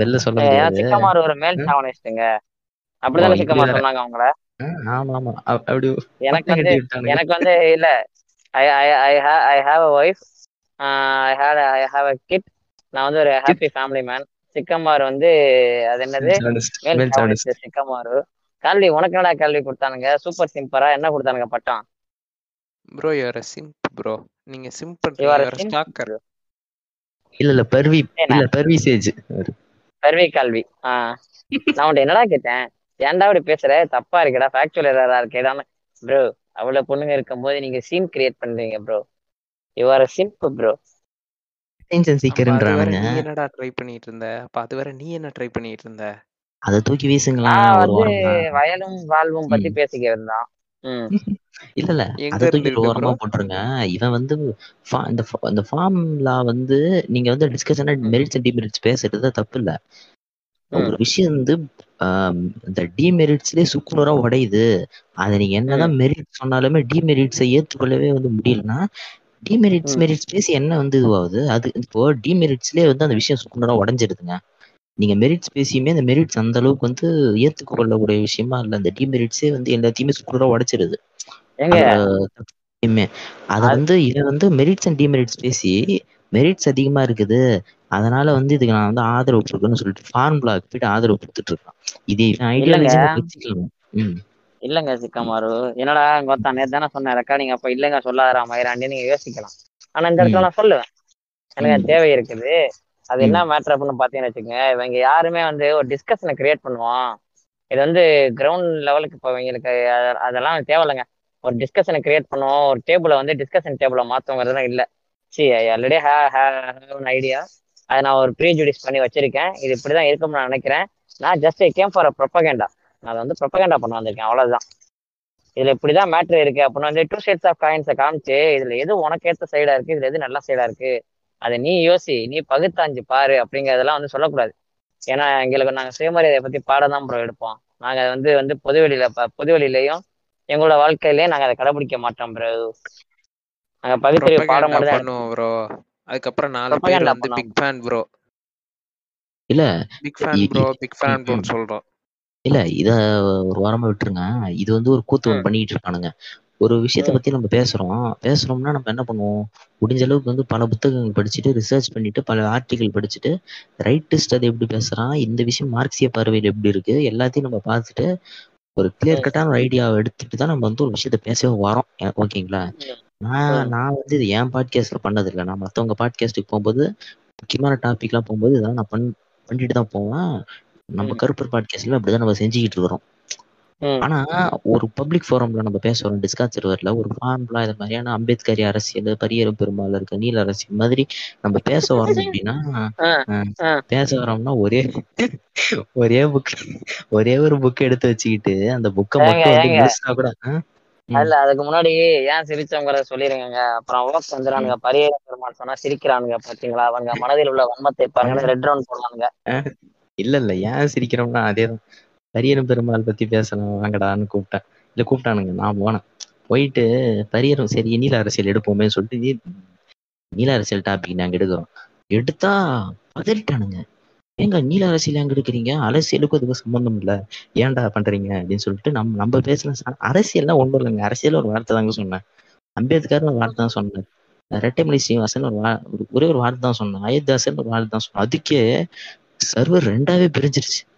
வெளில சொல்ல சிக்கமார் ஒரு மேல் ஓ அப்படிதானே சிக்கமார் சொன்னாங்க அவங்கள? ஆ, ஆமா ஆமா அ- அப்படி எனக்கு வந்து கட்டி விட்டானுங்க எனக்கு வந்து இல்ல. I I I I have a wife I hate I have a kid நான் வந்து ஒரு ஹாப்பி ஃபேமிலி மேன் சிக்கமார் வந்து அது என்னது? மேல் சிக்கமாரு. கல்வி உனக்கு என்னடா கல்வி கொடுத்தானுங்க? சூப்பர் சிம்பரா என்ன கொடுத்தானுங்க பட்டம்? ப்ரோ யுவர் சிம்ப் ப்ரோ நீங்க சிம்ப் யூ பண்றீங்க ஆர் ஸ்டாக்கர் இல்ல இல்ல பர்வி இல்ல பர்விசேஜ் கல்வி கல்வி. ஆஹ் நான் உன்ட்ட என்னடா கேட்டேன்? ஏன்டா இப்படி பேசுற? தப்பா இருக்குடா ஃபேக்சுவல் எரரா இருக்கேடான்னு ப்ரோ அவ்வளவு பொண்ணுங்க இருக்கும்போது நீங்க சீன் கிரியேட் பண்றீங்க bro you are simp bro attention சீக்கர்ன்றானுங்க நீ என்னடா ட்ரை பண்ணிட்டு இருந்த? அப்ப அது வரை நீ என்ன ட்ரை பண்ணிட்டு இருந்த? அதை தூக்கி ஒரு வந்து வயலும் வாழ்வும் பத்தி ம். பேசிக்கிறது தான் ம். *laughs* இல்ல இல்ல. அதை தூக்கி ஓரமா போட்டுருங்க. இவன் வந்து இந்த இந்த ஃபார்ம்லா வந்து நீங்க வந்து டிஸ்கஷனா மெரிட்ஸ் அண்ட் டிமெரிட்ஸ் பேசுறது தப்பு இல்ல ஒரு விஷயம் வந்து இந்த டிமெரிட்ஸ்லயே சுக்குநூறா உடையுது. அதை நீங்க என்னதான் மெரிட் சொன்னாலுமே டிமெரிட்ஸை ஏற்றுக்கொள்ளவே வந்து முடியலன்னா டிமெரிட்ஸ் மெரிட்ஸ் பேசி என்ன வந்து இதுவாகுது? அது இப்போ டிமெரிட்ஸ்லயே வந்து அந்த விஷயம் சுக்குநூறா உடஞ்சிருதுங்க. நீங்க மெரிட்ஸ் பேசியுமே அந்த மெரிட்ஸ் அந்த அளவுக்கு வந்து ஏத்துக்கொள்ளக்கூடிய விஷயமா இல்ல. இந்த டிமெரிட்ஸே வந்து எல்லாத்தையுமே சுக்குநூறா உடைச்சிருது. அதை அது வந்து இதை வந்து மெரிட்ஸ் அண்ட் டிமெரிட்ஸ் பேசி மெரிட்ஸ் அதிகமா இருக்குது. அதனால வந்து இதுக்கு நான் வந்து ஆதரவு கொடுக்கணும்னு சொல்லிட்டு ஃபார்முலாக்கு போயிட்டு ஆதரவு கொடுத்துட்டு இருக்கான். இது இவன் இல்லைங்க. இல்லைங்க சிக்கமாரு. என்னடா கோத்தா நேத்து தானே சொன்னேன் ரெக்கார்டிங் அப்ப இல்லைங்க சொல்லாதரா மயிராண்டி நீங்க யோசிக்கலாம். ஆனா இந்த இடத்துல நான் சொல்லுவேன். எனக்கு தேவை இருக்குது. அது என்ன மேட்ரு அப்படின்னு பாத்தீங்கன்னு வச்சுக்கோங்க இவங்க யாருமே வந்து ஒரு டிஸ்கஷனை கிரியேட் பண்ணுவோம் இது வந்து கிரவுண்ட் லெவலுக்கு இப்போ இவங்களுக்கு அத- அதெல்லாம் தேவையில்லைங்க. ஒரு டிஸ்கஷனை கிரியேட் பண்ணுவோம் ஒரு டேபிளை வந்து டிஸ்கஷன் டேபிளை மாற்றுங்கிறதுலாம் இல்லை. See I already hey have idea அதை நான் ஒரு ப்ரீஜுடிஸ் பண்ணி வச்சிருக்கேன். இது இப்படி தான் இருக்கும்னு நான் நினைக்கிறேன். நான் just came for a propaganda நான் அதை வந்து ப்ரொப்பகேண்டா பண்ண வந்திருக்கேன். அவ்வளவுதான். இதுல இப்படிதான் மேட்ரு இருக்கு. அப்படின்னு வந்து டூ சைட்ஸ் ஆஃப் காயின்ஸை காமிச்சு இதுல எது உனக்கு ஏத்த சைடா இருக்கு இதுல எது நல்ல சைடா இருக்கு? அதை நீ யோசி நீ பகுத்தாஞ்சு பாரு அப்படிங்கறதெல்லாம் வந்து சொல்லக்கூடாது. ஏன்னா எங்களுக்கு நாங்க சுயமரியாதையை பத்தி பாடம் தான் ப்ரோ எடுப்போம். நாங்க அதை வந்து வந்து பொதுவெளியில பொதுவெளியிலையும் எங்களோட வாழ்க்கையிலயும் நாங்க அதை கடைபிடிக்க மாட்டோம் ப்ரோ நாங்க பகுத்தறிவு பாடம் பண்ணுவோம் ப்ரோ அதுக்கப்புறம் நாலு பேர் வந்து பிக் ஃபேன் ப்ரோ இல்ல big fan bro big fan ப்ரோன்னு. சொல்றோம். இல்ல இத ஒரு வாரமா விட்டுருங்க. இது வந்து ஒரு கூத்து பண்ணிட்டு இருக்கானுங்க. ஒரு விஷயத்த பத்தி நம்ம பேசுறோம். பேசுறோம்னா நம்ம என்ன பண்ணுவோம்? முடிஞ்ச அளவுக்கு வந்து பல புத்தகங்கள் படிச்சுட்டு ரிசர்ச் பண்ணிட்டு பல ஆர்டிகல் படிச்சுட்டு ரைட்டிஸ்ட் அது எப்படி பேசுறான்? இந்த விஷயம் மார்க்சிய பார்வையில் எப்படி இருக்கு? எல்லாத்தையும் நம்ம பார்த்துட்டு ஒரு கிளியர் கட்டான ஒரு ஐடியாவை எடுத்துட்டு தான் நம்ம வந்து ஒரு விஷயத்த பேசவே வரோம். ஓகேங்களா நான் நான் வந்து இது என் பாட்காஸ்ட்ல பண்ணது இல்லை நான் மற்றவங்க பாட்காஸ்ட்டுக்கு போகும்போது முக்கியமான டாபிக்லாம் போகும்போது இதெல்லாம் நான் பண் பண்ணிட்டு தான் போவேன். நம்ம ம் கருப்பர் பாட்காஸ்ட்ல அப்படிதான் நம்ம செஞ்சுக்கிட்டு இருக்கிறோம். ஆனா ஒரு பப்ளிக் ஃபோரம்ல நம்ம பேசுறோம். டிஸ்காஸ் சர்வர்ல ஒரு ஃபார்ம்லாம் இது மாதிரியான அம்பேத்கரி அரசியல் பரியரும் பெருமாள் இருக்க நீல அரசியல் மாதிரி நம்ம பேச வரோம் அப்படின்னா பேச வரோம்னா ஒரே ஒரே புக் ஒரே ஒரு புக் எடுத்து வச்சுக்கிட்டு அந்த புக்கை மட்டும் வந்து கூட இல்ல அதுக்கு முன்னாடி ஏன் சிரிச்சவங்கிறத சொல்லிருங்க அப்புறம் ஓக்ஸ் ம், வந்துறானுங்க பரியேற பெருமாள் சொன்னா சிரிக்கிறானுங்க பாத்தீங்களா? அவங்க மனதில் உள்ள வன்மத்தை பாருங்க ரெட் ரவுண்ட் போடுவானுங்க. இல்ல இல்ல ஏன் சிரிக்கிறோம்னா அதேதான். பரியரும் பெருமாள் பத்தி பேசலாம் வாங்கடான்னு கூப்பிட்டேன். இல்ல கூப்பிட்டானுங்க. நான் போனேன். போயிட்டு பரியரும் சரி நீல அரசியல் எடுப்போமே சொல்லிட்டு நீல அரசியல் டாபிக் நாங்க எடுக்கிறோம். எடுத்தா பதறிட்டானுங்க. ஏங்க நீல அரசியல் எங்க எடுக்கிறீங்க? அரசியலுக்கும் அதுக்கும் சம்பந்தம் இல்ல. ஏன்டா பண்றீங்க? அப்படின்னு சொல்லிட்டு நம்ம நம்ம பேசலாம். அரசியல்லாம் ஒண்ணும் இல்லைங்க. அரசியல் ஒரு வார்த்தை தாங்க சொன்னேன். அம்பேத்கர் ஒரு வார்த்தை தான் சொன்னேன். ரெட்டைமலை சீனிவாசன் ஒரு வா- ஒரு- ஒரே ஒரு வார்த்தை தான் சொன்னேன். அயோத்தியாசன் ஒரு வார்த்தை தான் சொன்னேன். அதுக்கே சர்வர் ரெண்டாவே பிரிஞ்சிருச்சு.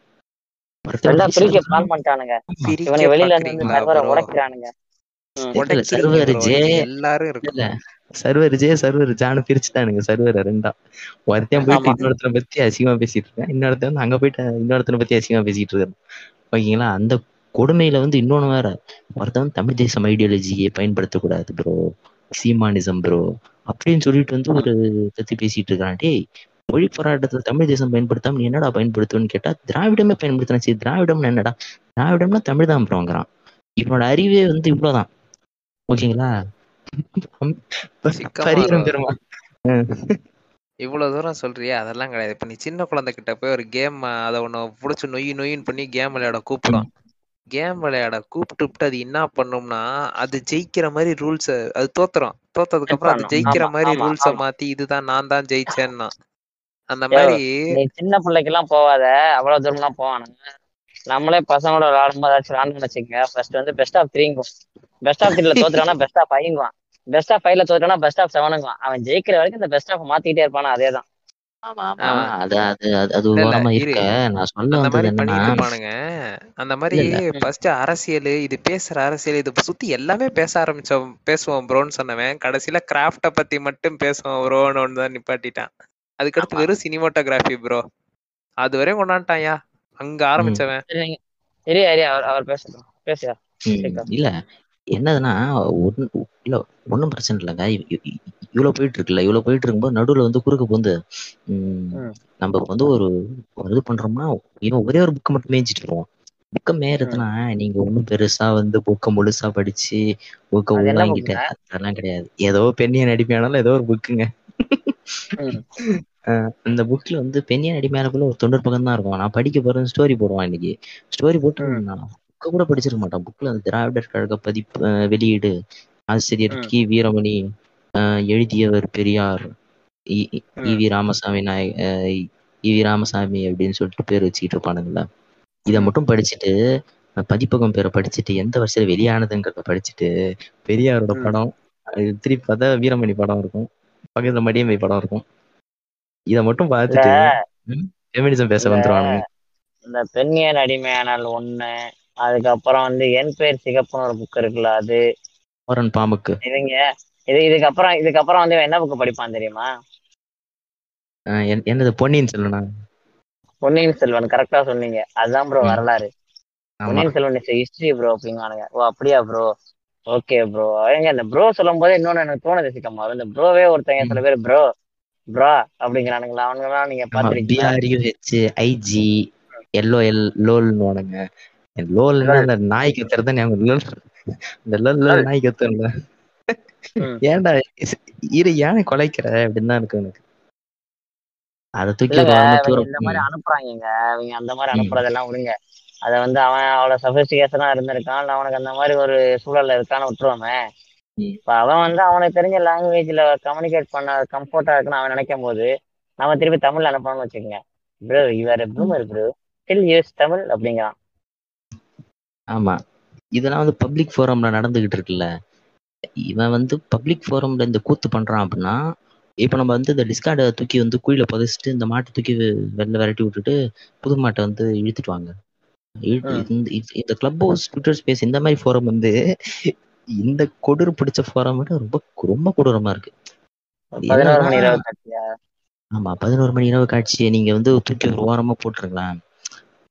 பண்ணிட்டானுங்க. வெளியில இருந்து சர்வரை உடைக்கிறானுங்க. சர்வர் ப்ரோ ஜே எல்லாரும் இல்ல சர்வர் ஜே சர்வர் ஜானு பிரிச்சுட்டானுங்க சர்வரை ரெண்டா. ஒருத்தன் போயிட்டு இன்னொருத்தனை பத்தி அசிங்கமா பேசிட்டு இருக்கேன். இன்னொருத்தன் வந்து அங்க போயிட்டு இன்னொருத்தனை பத்தி அசிங்கமா பேசிட்டு இருக்கான். ஓகேங்களா? அந்த கொடுமையில வந்து இன்னொன்னு வேற. ஒருத்தன் வந்து தமிழ் தேசம் ஐடியாலஜியை பயன்படுத்தக்கூடாது ப்ரோ சீமானிசம் ப்ரோ அப்படின்னு சொல்லிட்டு வந்து ஒரு பத்தி பேசிட்டு இருக்கான். டேய் மொழி போராட்டத்துல தமிழ் தேசம் பயன்படுத்தாம நீ என்னடா பயன்படுத்துன்னு கேட்டா திராவிடமே பயன்படுத்தினா சரி திராவிடம்னு என்னடா? திராவிடம்னா தமிழ் தான் ப்ரோங்கிறான் இவனோட அறிவே வந்து இவ்வளவுதான். ஓகேங்களா? இவ்வளவு தூரம் சொல்றியே அதெல்லாம் கிடையாது. இப்ப நீ சின்ன குழந்தை கிட்ட போய் ஒரு கேம் அதை ஒண்ணு புடிச்சு நொய் நொயின்னு பண்ணி கேம் விளையாட கூப்பிடும் கேம் விளையாட கூப்பிட்டு அது என்ன பண்ணும்னா அது ஜெயிக்கிற மாதிரி ரூல்ஸ் அது தோத்துரும். தோத்ததுக்கு அப்புறம் அது ஜெயிக்கிற மாதிரி ரூல்ஸ. மாத்தி இதுதான் நான் தான் ஜெயிச்சேன்னா. அந்த மாதிரி சின்ன பிள்ளைக்கு எல்லாம் போவாத. அவ்வளவு தூரம் எல்லாம் போவானுங்க நம்மளே பசங்களோட விளையாடும்போது ஏதாச்சும் விளாண்டு வச்சுக்கோங்க. ஃபர்ஸ்ட் வந்து பெஸ்ட் ஆஃப் த்ரீங்குவோம் பெஸ்ட் ஆஃப் த்ரீல தோத்துறானா பெஸ்ட் ஆஃப் ஃபைவ்ங்குவான் பெஸ்ட் ஆஃப் ஃபைவ்ல தோத்துறானா பெஸ்ட் ஆஃப் செவனுங்குவான் அவன் ஜெயிக்கிற வரைக்கும் இந்த பெஸ்ட் ஆஃப் மாத்திக்கிட்டே இருப்பானா அதேதான். ஆமா ஆமா. ஆமா. அது அது அது நான் சொல்ல அந்த மாதிரி ஃபர்ஸ்ட் அரசியல் இது பேசுற அரசியல் இது சுத்தி எல்லாமே பேச ஆரம்பிச்சோம் பேசுவோம் ப்ரோன்னு சொன்னவன். கடைசியில கிராஃப்ட பத்தி மட்டும் பேசுவோம் ப்ரோன்னு தான் நிப்பாட்டிட்டான். அதுக்கடுத்து. வெறும் சினிமாட்டோகிராஃபி ப்ரோ அது வரையும் கொண்டாண்டான்யா அங்க ஆரம்பிச்சவன். அவர் அவர் பேசட்டும் பேசுயா? ம், கேட்கலாம். இல்ல. என்னதுன்னா ஒன்னு இல்ல ஒன்றும் பிரச்சனை இல்லைங்க இவ்வளவு போயிட்டு இருக்குல்ல இவ்வளவு போயிட்டு இருக்கும்போது நடுவுல வந்து குறுக்க வந்து. நம்ம வந்து ஒரு ஒரு இது பண்றோம்னா இவன் ஒரே ஒரு புக்கை மட்டும் மேய்ச்சிட்டு இருவோம் புக்கை மேயறதுனா நீங்க ஒன்றும் பெருசா வந்து புக்கை முழுசா படிச்சு புக்கை உள்வாங்கிட்டு அதெல்லாம் கிடையாது. ஏதோ பெண்ணியன் அடிமையானாலும் ஏதோ ஒரு புக்குங்க. அந்த புக்ல வந்து பெண்ணியன் அடிமையானக்குள்ள ஒரு தொண்ணூறு பக்கம் தான் இருக்கும். நான் படிக்க போறேன் ஸ்டோரி போடுவான் இன்னைக்கு. ஸ்டோரி போட்டு புக்கை கூட படிச்சிருக்க மாட்டேன். புக்ல அந்த திராவிடர் கழக பதிப்பு வெளியீடு ஆசிரியர். கி. வீரமணி எழுதியவர் பெரியார் இ- இ-. ஈவி ராமசாமி நாய் அஹ் ஈவி ராமசாமி அப்படின்னு சொல்லிட்டு பேர் வச்சுக்கிட்டு இருப்பானுங்களா இதை. மட்டும் படிச்சுட்டு பதிப்பகம் பேரை படிச்சுட்டு எந்த வருஷத்துல வெளியானதுங்கிறத படிச்சுட்டு பெரியாரோட. படம் திருப்பி பார்த்தா வீரமணி படம் இருக்கும். பக்கத்துல மடியம்மை படம் இருக்கும். இதை மட்டும் பார்த்துட்டு ஃபெமினிசம் பேச வந்துருவானுங்க. இந்த பெண்ணியன் அடிமையானால் ஒண்ணு அதுக்கப்புறம் வந்து என் பேர் சிகப்புன்னு ஒரு புக் இருக்குல்ல அது. மோரன் பாம்புக்கு. இவங்க இது இதுக்கப்புறம் இதுக்கப்புறம் வந்து என்ன புக் படிப்பான் தெரியுமா? என்னது பொன்னியின் செல்வனா? பொன்னியின் செல்வன் கரெக்டா சொன்னீங்க. அதுதான் ப்ரோ. வரலாறு. Ponniyin Selvan is history bro அப்படிங்கானுங்க ஓ அப்படியா ப்ரோ ஓகே ப்ரோ எங்க இந்த ப்ரோ சொல்லும் போது இன்னொன்னு எனக்கு தோணுது சிக்கமா இந்த ப்ரோவே ஒருத்தங்க சில பேர் ப்ரோ ப்ரா அப்படிங்கிறானுங்களா? அவனுங்களாம் நீங்க பாத்திருக்கீங்களா? பிஆர்யூஹெச் ஐஜி எல்ஓஎல் லோல்னு அந்த நாய் கத்துறது ஞாபகம் லோல் இந்த லோல் லோல் நாய் கத்துறல. ஏன்டா இரு ஏன் கொலைக்கிற? அப்படின்னு தான் இருக்கு எனக்கு. அதை தூக்கி இவங்க இந்த மாதிரி அனுப்புறாங்க அவங்க அந்த மாதிரி. அனுப்புறதெல்லாம் விடுங்க. அதை வந்து அவன் அவ்வளோ சஃபிஸ்டிகேஷனா இருந்திருக்கான். அவனுக்கு அந்த மாதிரி ஒரு சூழல்ல இருக்கான்னு விட்டுருவோமே. இப்ப அவன் வந்து அவனுக்கு தெரிஞ்ச லாங்குவேஜ்ல கம்யூனிகேட் பண்ண கம்ஃபர்ட்டா இருக்குன்னு அவன் நினைக்கும் போது நம்ம திருப்பி தமிழ்ல அனுப்பணும்னு வச்சுக்கோங்க. Bro you are boomer bro still use Tamil அப்படிங்கிறான். ஆமா. இதெல்லாம் வந்து பப்ளிக் ஃபோரம்ல நடந்துகிட்டு இருக்குல்ல. இவன் வந்து பப்ளிக் ஃபோரம்ல இந்த கூத்து பண்றான் அப்படின்னா இப்ப நம்ம வந்து இந்த டிஸ்கார்டை தூக்கி வந்து குழியில புதைச்சிட்டு இந்த மாட்டை தூக்கி வெளில விரட்டி விட்டுட்டு புது மாட்டை வந்து இழுத்துட்டு வாங்க. இந்த கிளப் ஹவுஸ் ட்விட்டர் ஸ்பேஸ் இந்த மாதிரி ஃபோரம் வந்து இந்த கொடூர பிடிச்ச ஃபோரம் விட ரொம்ப ரொம்ப கொடூரமா இருக்கு. ஆமா பதினோரு மணி இரவு காட்சியை நீங்க வந்து தூக்கி ஒரு ஓரமா போட்டுருங்களேன்.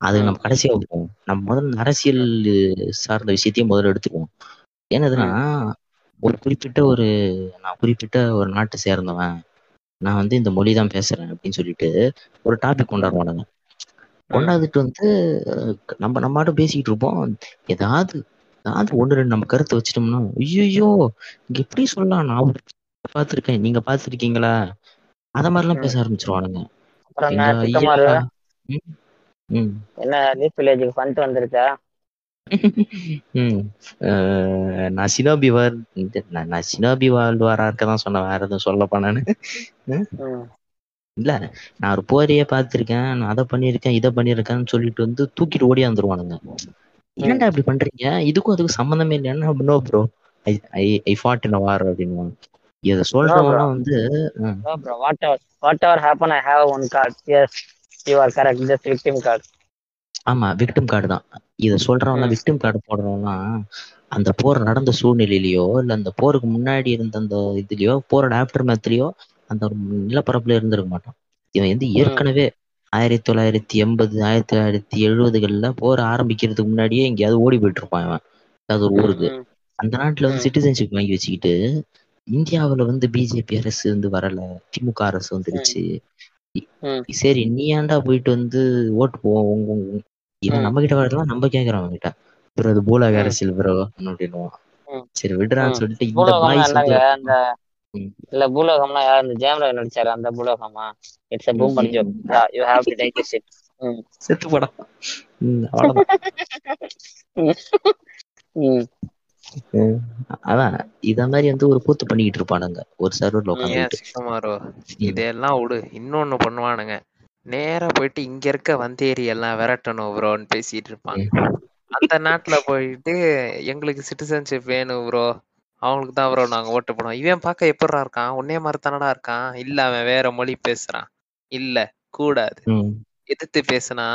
அது. நம்ம கடைசியா வைப்போம். நம்ம முதல்ல அரசியல் சார்ந்த விஷயத்தையும் முதல்ல எடுத்துக்குவோம். என்னதுன்னா ஒரு குறிப்பிட்ட ஒரு நான் குறிப்பிட்ட ஒரு நாட்டை சேர்ந்தவன். நான் வந்து இந்த மொழி தான் பேசுறேன் அப்படின்னு சொல்லிட்டு ஒரு டாபிக் கொண்டாடுவானுங்க கொண்டாந்துட்டு வந்து நம்ம நம்ம மட்டும் பேசிக்கிட்டு இருப்போம். ஏதாவது ஏதாவது ஒன்று ரெண்டு நம்ம கருத்தை வச்சிட்டோம்னா ஐயோ எப்படி சொல்லலாம்? நான் பார்த்துருக்கேன். நீங்க பார்த்துருக்கீங்களா? அத மாதிரிலாம் பேச ஆரம்பிச்சிருவானுங்க. என்ன லீஃப் வில்லேஜுக்கு ஃபண்ட். அஹ் நான் சினோபி வார் நான் நான் சினோபி வாழ்வாரா இருக்க தான் சொன்னேன். வேற எதுவும் ம்? ம். இல்ல நான் ஒரு போரையே பார்த்திருக்கேன் நான் அதை பண்ணியிருக்கேன் இதை பண்ணியிருக்கேன்னு சொல்லிட்டு வந்து தூக்கிட்டு ஓடி வந்துருவானுங்க ஏன்டா இப்படி பண்றீங்க இதுக்கும் அதுக்கும் சம்மந்தமே இல்லைன்னா நோ ப்ரோ ஐ ஐ ஐ ஃபாட் இன் வார் அப்படின்னுவாங்க இதை சொல்றவங்கலாம் வந்து ம், No, bro. Whatever, whatever happen, I have one card. Yes, you are correct. Just victim card. ஆமா விக்டிம் கார்டு தான் இதை சொல்றவங்க. விக்டிம் கார்டு போடுறவங்க அந்த போர் நடந்த சூழ்நிலையிலயோ இல்ல அந்த போருக்கு முன்னாடி இருந்த அந்த இதுலயோ போரோட ஆஃப்டர் மேத்லயோ அந்த ஒரு நிலப்பரப்புல இருந்திருக்க மாட்டான் இவன் வந்து ஏற்கனவே ஆயிரத்தி தொள்ளாயிரத்தி எண்பது ஆயிரத்தி தொள்ளாயிரத்தி எழுபதுகள்ல போர் ஆரம்பிக்கிறதுக்கு முன்னாடியே எங்கேயாவது ஓடி போயிட்டு இருப்பான் இவன் ஏதாவது ஒரு ஊருக்கு அந்த நாட்டுல வந்து. சிட்டிசன்ஷிப் வாங்கி வச்சுக்கிட்டு இந்தியாவுல வந்து பிஜேபி அரசு வந்து வரல திமுக அரசு வந்துருச்சு. சரி நீ ஏன்டா போயிட்டு வந்து ஓட்டு போ உங்க உங்க- இவன். நம்ம கிட்ட வரலாம் நம்ம கேக்குறோம் அவன் கிட்ட ப்ரோ இது பூலாக. அரசியல் ப்ரோ அப்படின்னுவான் ம். சரி விடுறான்னு. சொல்லிட்டு இந்த பாய்ஸ் இல்ல பூலோகம்னா யார் இந்த ஜெயம் ரவி நடிச்சாரு? அந்த பூலோகமா? It's a boomer joke you have to digest it செத்து போடா. அதான் இத மாதிரி வந்து ஒரு கூத்து பண்ணிக்கிட்டு இருப்பானுங்க. ஒரு சர்வர்ல சிக்கமாரோ இதெல்லாம் விடு. இன்னொன்னு பண்ணுவானுங்க. நேரா போயிட்டு இங்க இருக்க வந்தேரி எல்லாம் விரட்டணும் ப்ரோன்னு பேசிட்டு இருப்பாங்க. அந்த நாட்டுல போயிட்டு எங்களுக்கு சிட்டிசன்ஷிப் வேணும் ப்ரோ அவங்களுக்கு தான் ப்ரோ நாங்க ஓட்டு போடுவோம். இவன் பார்க்க எப்படிடா இருக்கான்? உன்னே மாதிரி தானடா இருக்கான்? இல்ல அவன் வேற மொழி பேசுறான். இல்ல கூடாது. எதிர்த்து பேசுனா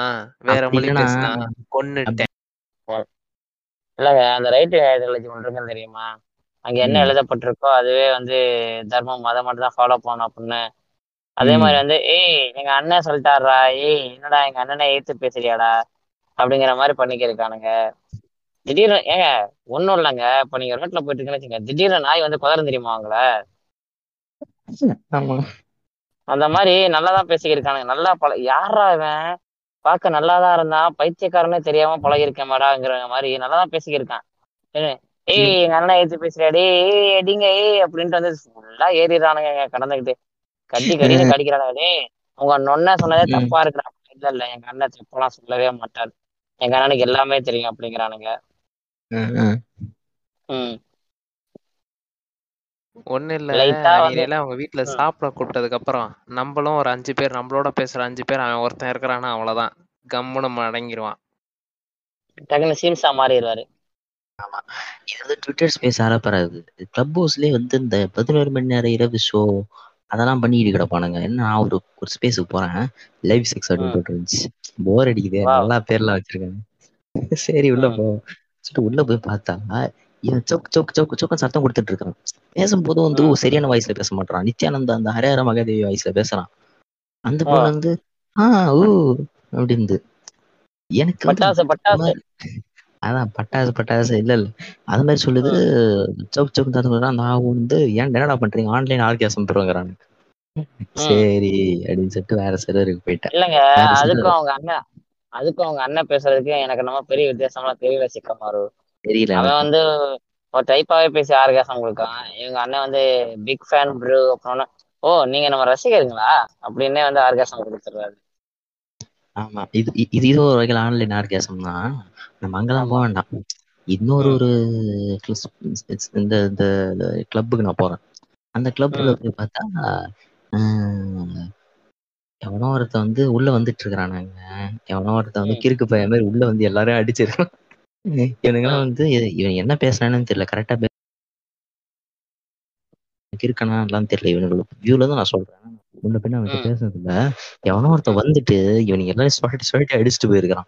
வேற மொழி பேசுனா கொன்னுட்டேன். இல்லங்க அந்த ரைட்டு ஐடியாலஜி ஒன்று இருக்குன்னு தெரியுமா? அங்க என்ன. எழுதப்பட்டிருக்கோ அதுவே வந்து தர்மம் மதம் மட்டும் தான் ஃபாலோ பண்ணணும் அப்படின்னு. அதே. மாதிரி வந்து ஏய் எங்க அண்ணன் சொல்லிட்டாருடா ஏய் என்னடா எங்க அண்ணனை எதிர்த்து பேசுறியாடா? அப்படிங்கிற மாதிரி பண்ணிக்கிருக்கானுங்க. திடீர்னு ஏங்க ஒண்ணும் இல்லைங்க. இப்ப நீங்க ரோட்ல போயிட்டு இருக்கீங்கன்னு திடீர்னு நாய் வந்து குதறம் தெரியுமா அவங்கள அந்த மாதிரி நல்லா தான் பேசிக்கிருக்கானுங்க. நல்லா பழ யாரா இவன்? பார்க்க நல்லா தான் இருந்தான் பைத்தியக்காரனே தெரியாம பழகிருக்கேன் மாதிரி நல்லா தான் பேசிக்கிருக்கான் ஏய் எங்க அண்ணன் ஏத்து பேசுறியாடி ஏய் அடிங்க ஏய் அப்படின்ட்டு வந்து ஃபுல்லா ஏறிடுறானுங்க கடந்துக்கிட்டு கட்டி கடின்னு கடிக்கிறானுங்க டேய். உங்க நொன்ன சொன்னதே. தப்பா இருக்கிறான் இல்ல இல்ல எங்க அண்ணன் தப்பெல்லாம் சொல்லவே மாட்டார். எங்க அண்ணனுக்கு எல்லாமே தெரியும் அப்படிங்கிறானுங்க. ஒண்ணும் இல்ல. அன்னையில அவங்க வீட்டுல. சாப்பிட கூப்பிட்டதுக்கு அப்புறம் நம்மளும் ஒரு அஞ்சு பேர் நம்மளோட பேசுற அஞ்சு பேர் அவன் ஒருத்தன் இருக்கிறானா அவ்வளவுதான். கம்முன்னு அடங்கிருவான் டக்குன்னு சீம்ஸா மாறிடுவாரு. இது வந்து ட்விட்டர் ஸ்பேஸ் ஆரப்பறாது கிளப் ஹவுஸ்லயே வந்து இந்த பதினோரு மணி நேரம் இரவு ஷோ அதெல்லாம் பண்ணிட்டு கிடப்பானுங்க. என்ன நான் ஒரு ஒரு ஸ்பேஸுக்கு போறேன். லைவ் செக்ஸ் அப்படின்னு. போட்டு இருந்துச்சு போர் அடிக்குது. நல்லா பேர்லாம் வச்சிருக்காங்க. சரி உள்ள. போ. சொல்லிட்டு உள்ள போய் பார்த்தா இவன் சொக் சொக் சொக் சொக்கு சத்தம் கொடுத்துட்டு இருக்கான். பேசும்போது வந்து சரியான வாய்ஸ்ல பேச மாட்டான் நித்யானந்தா அந்த ஹரஹர மகாதேவி வாய்ஸ்ல பேசுறான். அந்த ஓ. பொண்ணு வந்து ஆ ஊ அப்படின்னு எனக்கு அதான் பட்டாசு பட்டாசு இல்ல இல்ல. அது மாதிரி சொல்லுது சவுக் சவுக் தான் ஆவு வந்து ஏன் என்னடா பண்றீங்க? ஆன்லைன் ஆர்கியாசம் பெறுவாங்கிறாங்க சரி அப்படின்னு சொல்லிட்டு வேற சர்வருக்கு போயிட்டேன். இல்லைங்க அதுக்கும் அவங்க அண்ணன் அதுக்கும் அவங்க அண்ணன் பேசுறதுக்கு எனக்கு நம்ம பெரிய வித்தியாசம்லாம் தெரியல சிக்கமாரு தெரியல அவன். வந்து ஒரு டைப்பாவே பேசி ஆர்காசம் கொடுக்கான். இவங்க அண்ணன் வந்து பிக் ஃபேன் ப்ரூ அப்படின்னு. ஓ நீங்க நம்ம ரசிகருங்களா? அப்படின்னே வந்து ஆர்காசம் கொடுத்துருவாரு ஆமா இது இது இது ஒரு வகையில் ஆன்லைன் ஆர்கியாசம் தான். நம்ம அங்கெல்லாம் போக வேண்டாம். இன்னொரு. ஒரு இந்த இந்த கிளப்புக்கு நான் போறேன். அந்த கிளப்ல. போய் பார்த்தா எவனோ ஒருத்தன் வந்து உள்ள வந்துட்டு இருக்கிறானுங்க எவனோ ஒருத்தன் வந்து. கிறுக்கு பையன் மாதிரி உள்ள வந்து எல்லாரும் அடிச்சிருக்கான் இவனுங்கெல்லாம். வந்து இவன் என்ன பேசுறான்னு தெரியல கரெக்டா கிறுக்கனா எல்லாம் தெரியல இவனுங்களுக்கு வியூல தான் நான் சொல்றேன் முன்ன பின்ன ம். பேசுனதுல எவனோ ஒருத்தன் வந்துட்டு இவனுக்கு எல்லாரும் சொல்லிட்டு சொல்லிட்டு அடிச்சுட்டு போயிருக்கான்.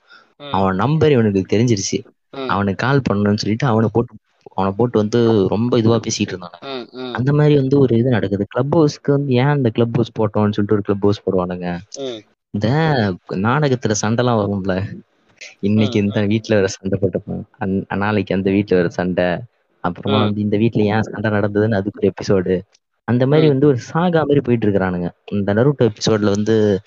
அவன் நம்பர் இவனுக்கு தெரிஞ்சிருச்சு. அவனுக்கு கால் பண்ணணும்னு சொல்லிட்டு அவனை போட்டு அவனை போட்டு வந்து ரொம்ப இதுவா பேசிட்டு. ம். அந்த மாதிரி வந்து ஒரு இது நடக்குது. கிளப் ஹவுஸ்க்கு வந்து ஏன் அந்த கிளப் ஹவுஸ் போட்டோம்னு சொல்லிட்டு ஒரு கிளப் ஹவுஸ் போடுவானுங்க. இந்த நாடகத்துல சண்டைலாம் வரும்ல? இன்னைக்கு. இந்த வீட்டுல வேற சண்டை போட்டுப்போம். அன்- நாளைக்கு அந்த வீட்டுல வேற சண்டை. அப்புறமா. வந்து இந்த வீட்டுல ஏன் சண்டை நடந்ததுன்னு அதுக்கு ஒரு எபிசோடு அந்த மாதிரி. வந்து ஒரு சாகா மாதிரி போயிட்டு இருக்கிறானுங்க. இந்த நருட்டோ எபிசோட்ல வந்து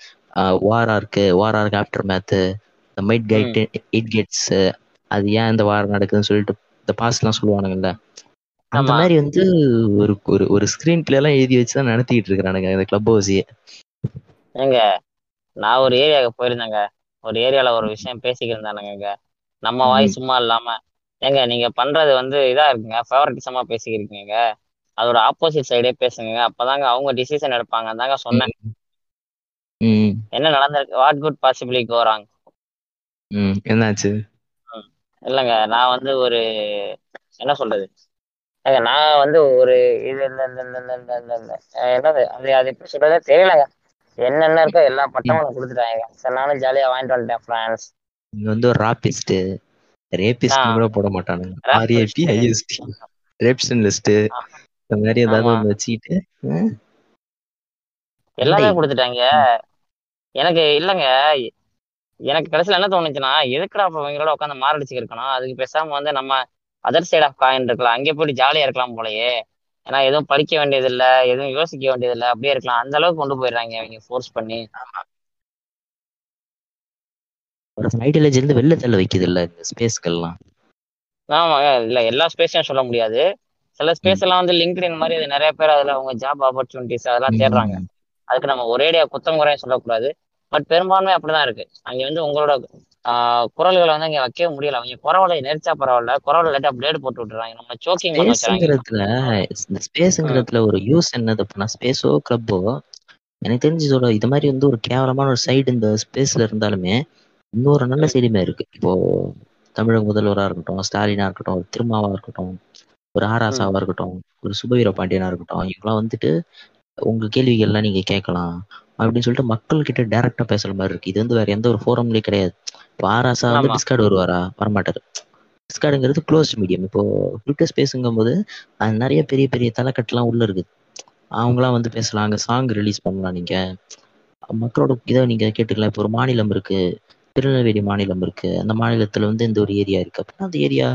வாரா இருக்கு வாரா இருக்கு aftermath might kite eight gates அது ஏன் இந்த வாரம் நடக்குதுன்னு சொல்லிட்டு இந்த பாஸ் எல்லாம் சொல்லுவானுங்கல்ல? அந்த. மாதிரி வந்து ஒரு ஒரு ஒரு ஸ்கிரீன் பிளே எல்லாம் எழுதி வச்சுதான் நடத்திட்டு இருக்கிறானுங்க இந்த கிளப் ஹவுஸையே ஏங்க நான் ஒரு ஏரியாவுக்கு போயிருந்தேங்க. ஒரு ஏரியால ஒரு விஷயம் பேசிக்கிட்டு இருந்தானுங்க நம்ம வாய் சும்மா இல்லாம. ஏங்க நீங்க பண்றது வந்து இதா இருக்குங்க. ஃபேவரட்டிசமா பேசிக்கிறீங்க அதோட ஆப்போசிட் சைடே பேசுங்க அப்பதாங்க அவங்க டிசிஷன் எடுப்பாங்க. தாங்க சொன்னேன். என்ன நடந்திருக்கு? வாட் குட் பாசிபிளி கோராங் என்னாச்சு? இல்லைங்க நான் வந்து ஒரு என்ன சொல்றது? நான் வந்து ஒரு இது என்னது? அது அது எப்படி சொல்றதே தெரியலங்க. என்னென்ன இருக்கோ எல்லா பட்டமும் கொடுத்துட்டாங்க. சரி நானும் ஜாலியா வாங்கிட்டு வந்துட்டேன் ஃப்ரான்ஸ் இங்க வந்து ஒரு ராபிஸ்ட் ரேபிஸ்ட். கூட போட மாட்டானுங்க. R A P I S T ரேப்ஸ்டன் list. இந்த மாதிரி ஏதாவது. ஒன்று வச்சுக்கிட்டு எல்லாமே. கொடுத்துட்டாங்க. எனக்கு இல்லைங்க. எனக்கு கடைசியில் என்ன தோணுச்சுன்னா எதுக்குடா அப்ப இவங்களோட உட்காந்து மாரடிச்சு இருக்கணும் அதுக்கு பேசாம வந்து நம்ம அதர் சைட் ஆஃப் காயின் இருக்கலாம். அங்கே போயிட்டு ஜாலியா இருக்கலாம் போலயே. ஏன்னா எதுவும் படிக்க வேண்டியதில்லை எதுவும் யோசிக்க வேண்டியதில்லை. அப்படியே இருக்கலாம். அந்த அளவுக்கு கொண்டு போயிடுறாங்க அவங்க ஃபோர்ஸ் பண்ணி. ஐடியாலஜி இருந்து வெளில தள்ள வைக்குது இல்ல இந்த ஸ்பேஸ்க்கெல்லாம் ஆமாங்க இல்ல எல்லா ஸ்பேஸையும் சொல்ல முடியாது. சில ஸ்பேஸ் எல்லாம் வந்து லிங்க்டின் மாதிரி அது நிறைய பேர் அதுல அவங்க ஜாப் ஆப்பர்ச்சுனிட்டிஸ் அதெல்லாம் தேடுறாங்க. அதுக்கு நம்ம ஒரேடியா குத்தம் குறையும் சொல்லக்கூடாது. பட் பெரும்பான்மை அப்படிதான் இருக்கு. அங்க வந்து உங்களோட குரல்களை வந்து அங்க வைக்கவே முடியல. அவங்க குரவலை நெரிச்சா பரவாயில்ல. குரவலை லைட்டா பிளேடு போட்டு விட்டுறாங்க. நம்ம சோக்கிங் இந்த ஸ்பேஸுங்கிறதுல ஒரு யூஸ் என்னது அப்படின்னா ஸ்பேஸோ கிளப்போ எனக்கு தெரிஞ்சு சொல்ல இது மாதிரி வந்து ஒரு கேவலமான ஒரு சைடு இந்த ஸ்பேஸ்ல இருந்தாலுமே இன்னொரு நல்ல ம். செய்தியுமே இருக்கு. இப்போ தமிழக முதல்வரா இருக்கட்டும் ஸ்டாலினா இருக்கட்டும் ஒரு திருமாவா இருக்கட்டும் ஒரு ஆராசாவா இருக்கட்டும் ஒரு சுபவீர பாண்டியனா இருக்கட்டும் இவங்கெல்லாம் வந்துட்டு உங்க கேள்விகள்லாம் நீங்க கேட்கலாம். அப்படின்னு சொல்லிட்டு மக்கள் கிட்ட டைரக்டா பேசுற மாதிரி இருக்கு. இது வந்து வேற எந்த ஒரு ஃபோரம்லயும் கிடையாது. இப்போ ஆராசா வந்து. டிஸ்கார்டு வருவாரா? வரமாட்டாரு. டிஸ்கார்டுங்கிறது க்ளோஸ் மீடியம் இப்போ ட்விட்டர் ஸ்பேஸுங்கும் போது நிறைய பெரிய பெரிய தலைக்கட்டுலாம் உள்ள இருக்குது. அவங்களாம் வந்து பேசலாம். அங்க சாங் ரிலீஸ் பண்ணலாம் நீங்க. மக்களோட இதை நீங்க கேட்டுக்கலாம் இப்போ ஒரு மாநிலம் இருக்கு. திருநெல்வேலி மாநிலம் இருக்கு. அந்த மாநிலத்துல வந்து இந்த ஒரு ஏரியா இருக்கு? அப்படின்னா அந்த ஏரியா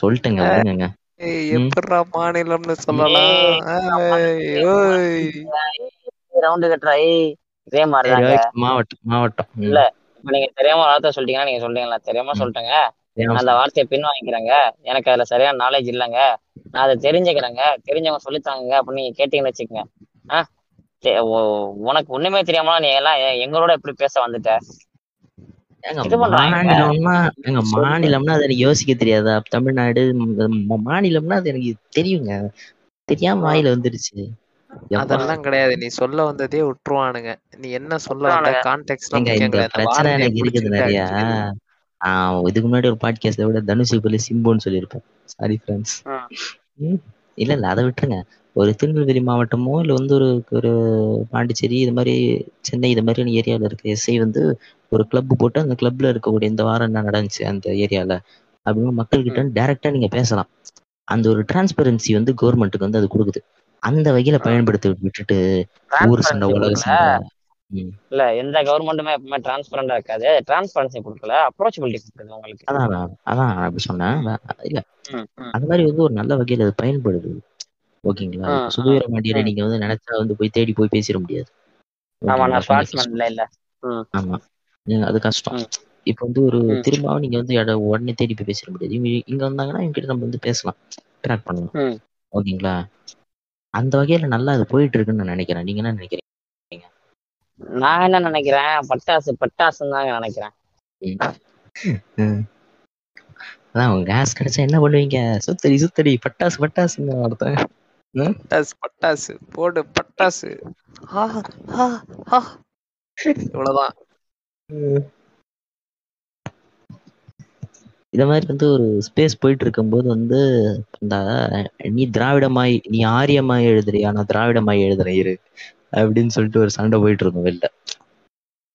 சொல்லிட்டேங்க எப்படிடா மாநிலம்னு சொல்லலாம்? ஏய், ஓய். ரவுண்டு கட்டுறா ஏய். இதே ஓகே மாவட்டம் மாவட்டம். இல்ல. இப்ப நீங்க தெரியாம வார்த்தை சொல்லிட்டீங்கன்னா நீங்க சொல்றீங்களா தெரியாம. சொல்லிட்டேங்க. அந்த வார்த்தையை பின் வாங்கிக்கிறேங்க எனக்கு அதுல சரியான நாலேஜ் இல்லைங்க. நான் அதை தெரிஞ்சுக்கிறேங்க. தெரிஞ்சவங்க சொல்லித்தாங்க அப்படின்னு நீங்க கேட்டீங்கன்னு வச்சுக்கோங்க. ஆ? சே- உ- உனக்கு ஒண்ணுமே தெரியாம நீ எல்லாம் எங்களோட எப்படி பேச வந்துட்ட. மாநிலம்னா எங்க. மாநிலம்னா அது எனக்கு யோசிக்க தெரியாதா? தமிழ்நாடு மாநிலம்னா அது எனக்கு தெரியுங்க. தெரியாம வாயில வந்துருச்சு. அதெல்லாம் கிடையாது. நீ சொல்ல வந்ததே விட்டுருவானுங்க நீ என்ன சொல்ல வந்த? விட்டுருவானுங்க. கான்டெக்ட் ஏங்க இந்த பிரச்சனை எனக்கு இருக்குது நிறைய. ஆஹ் இதுக்கு முன்னாடி ஒரு பாட்காஸ்ட்ல விட தனுஷ் போல சிம்புன்னு சொல்லியிருப்பேன். Sorry friends. இல்ல இல்ல அதை விட்டுருங்க. ஒரு திருநெல்வேலி மாவட்டமோ இல்ல வந்து ஒரு ஒரு பாண்டிச்சேரி இது மாதிரி சென்னை இது மாதிரியான ஏரியால இருக்க எஸ்ஐ வந்து ஒரு கிளப் போட்டு அந்த கிளப்ல இருக்கக்கூடிய இந்த வாரம் என்ன நடந்துச்சு அந்த ஏரியால? அப்படின்னு மக்கள் கிட்ட டைரக்டா நீங்க பேசலாம். அந்த ஒரு டிரான்ஸ்பரன்சி வந்து கவர்மெண்ட்டுக்கு வந்து அது கொடுக்குது. அந்த வகையில பயன்படுத்தி விட்டுட்டு ஊர் சண்டை உலக இல்ல எந்த கவர்மெண்ட்டுமே எப்பவுமே டிரான்ஸ்பரண்டா இருக்காது. டிரான்ஸ்பரன்சி கொடுக்கல. அப்ரோச்சபிலிட்டி கொடுக்குது உங்களுக்கு. அதான் அதான், அப்படி சொன்னேன். இல்ல. அந்த மாதிரி வந்து ஒரு நல்ல வகையில அது பயன்படுது. ஓகேங்களா? ம், இப்ப சுதந்திர மாட்டியில ம். நீங்க வந்து நினைச்சா வந்து போய் தேடி போய் பேசிட முடியாது. ஆமா அது கஷ்டம். இப்ப வந்து ஒரு. திரும்பவும் நீங்க வந்து உடனே தேடி போய் பேசிட முடியாது. இவங்க இங்க வந்தாங்கன்னா இவங்க கிட்ட நம்ம வந்து பேசலாம். ட்ராக் பண்ணலாம். ஓகேங்களா? அந்த வகையில நல்லா அது போயிட்டு இருக்குன்னு நான் நினைக்கிறேன். நீங்க என்ன நினைக்கிறீங்க? நான் என்ன நினைக்கிறேன்? பட்டாசு பட்டாசுன்னு தாங்க நினைக்கிறேன். அதான் கேஸ் கிடைச்சா என்ன பண்ணுவீங்க? சுத்தடி சுத்தடி பட்டாசு பட்டாசுங்க அர்த்தம். பட்டாசு பட்டாசு போடு பட்டாசு. இவ்வளவுதான். இத மாதிரி வந்து ஒரு ஸ்பேஸ் போயிட்டு இருக்கும்போது வந்து இந்த நீ திராவிடமாய் நீ ஆரியமாய் எழுதுறியா? நான் திராவிடமாய் எழுதுறேன் இரு. அப்படின்னு சொல்லிட்டு ஒரு சண்டை போயிட்டு இருக்கும் வெளில.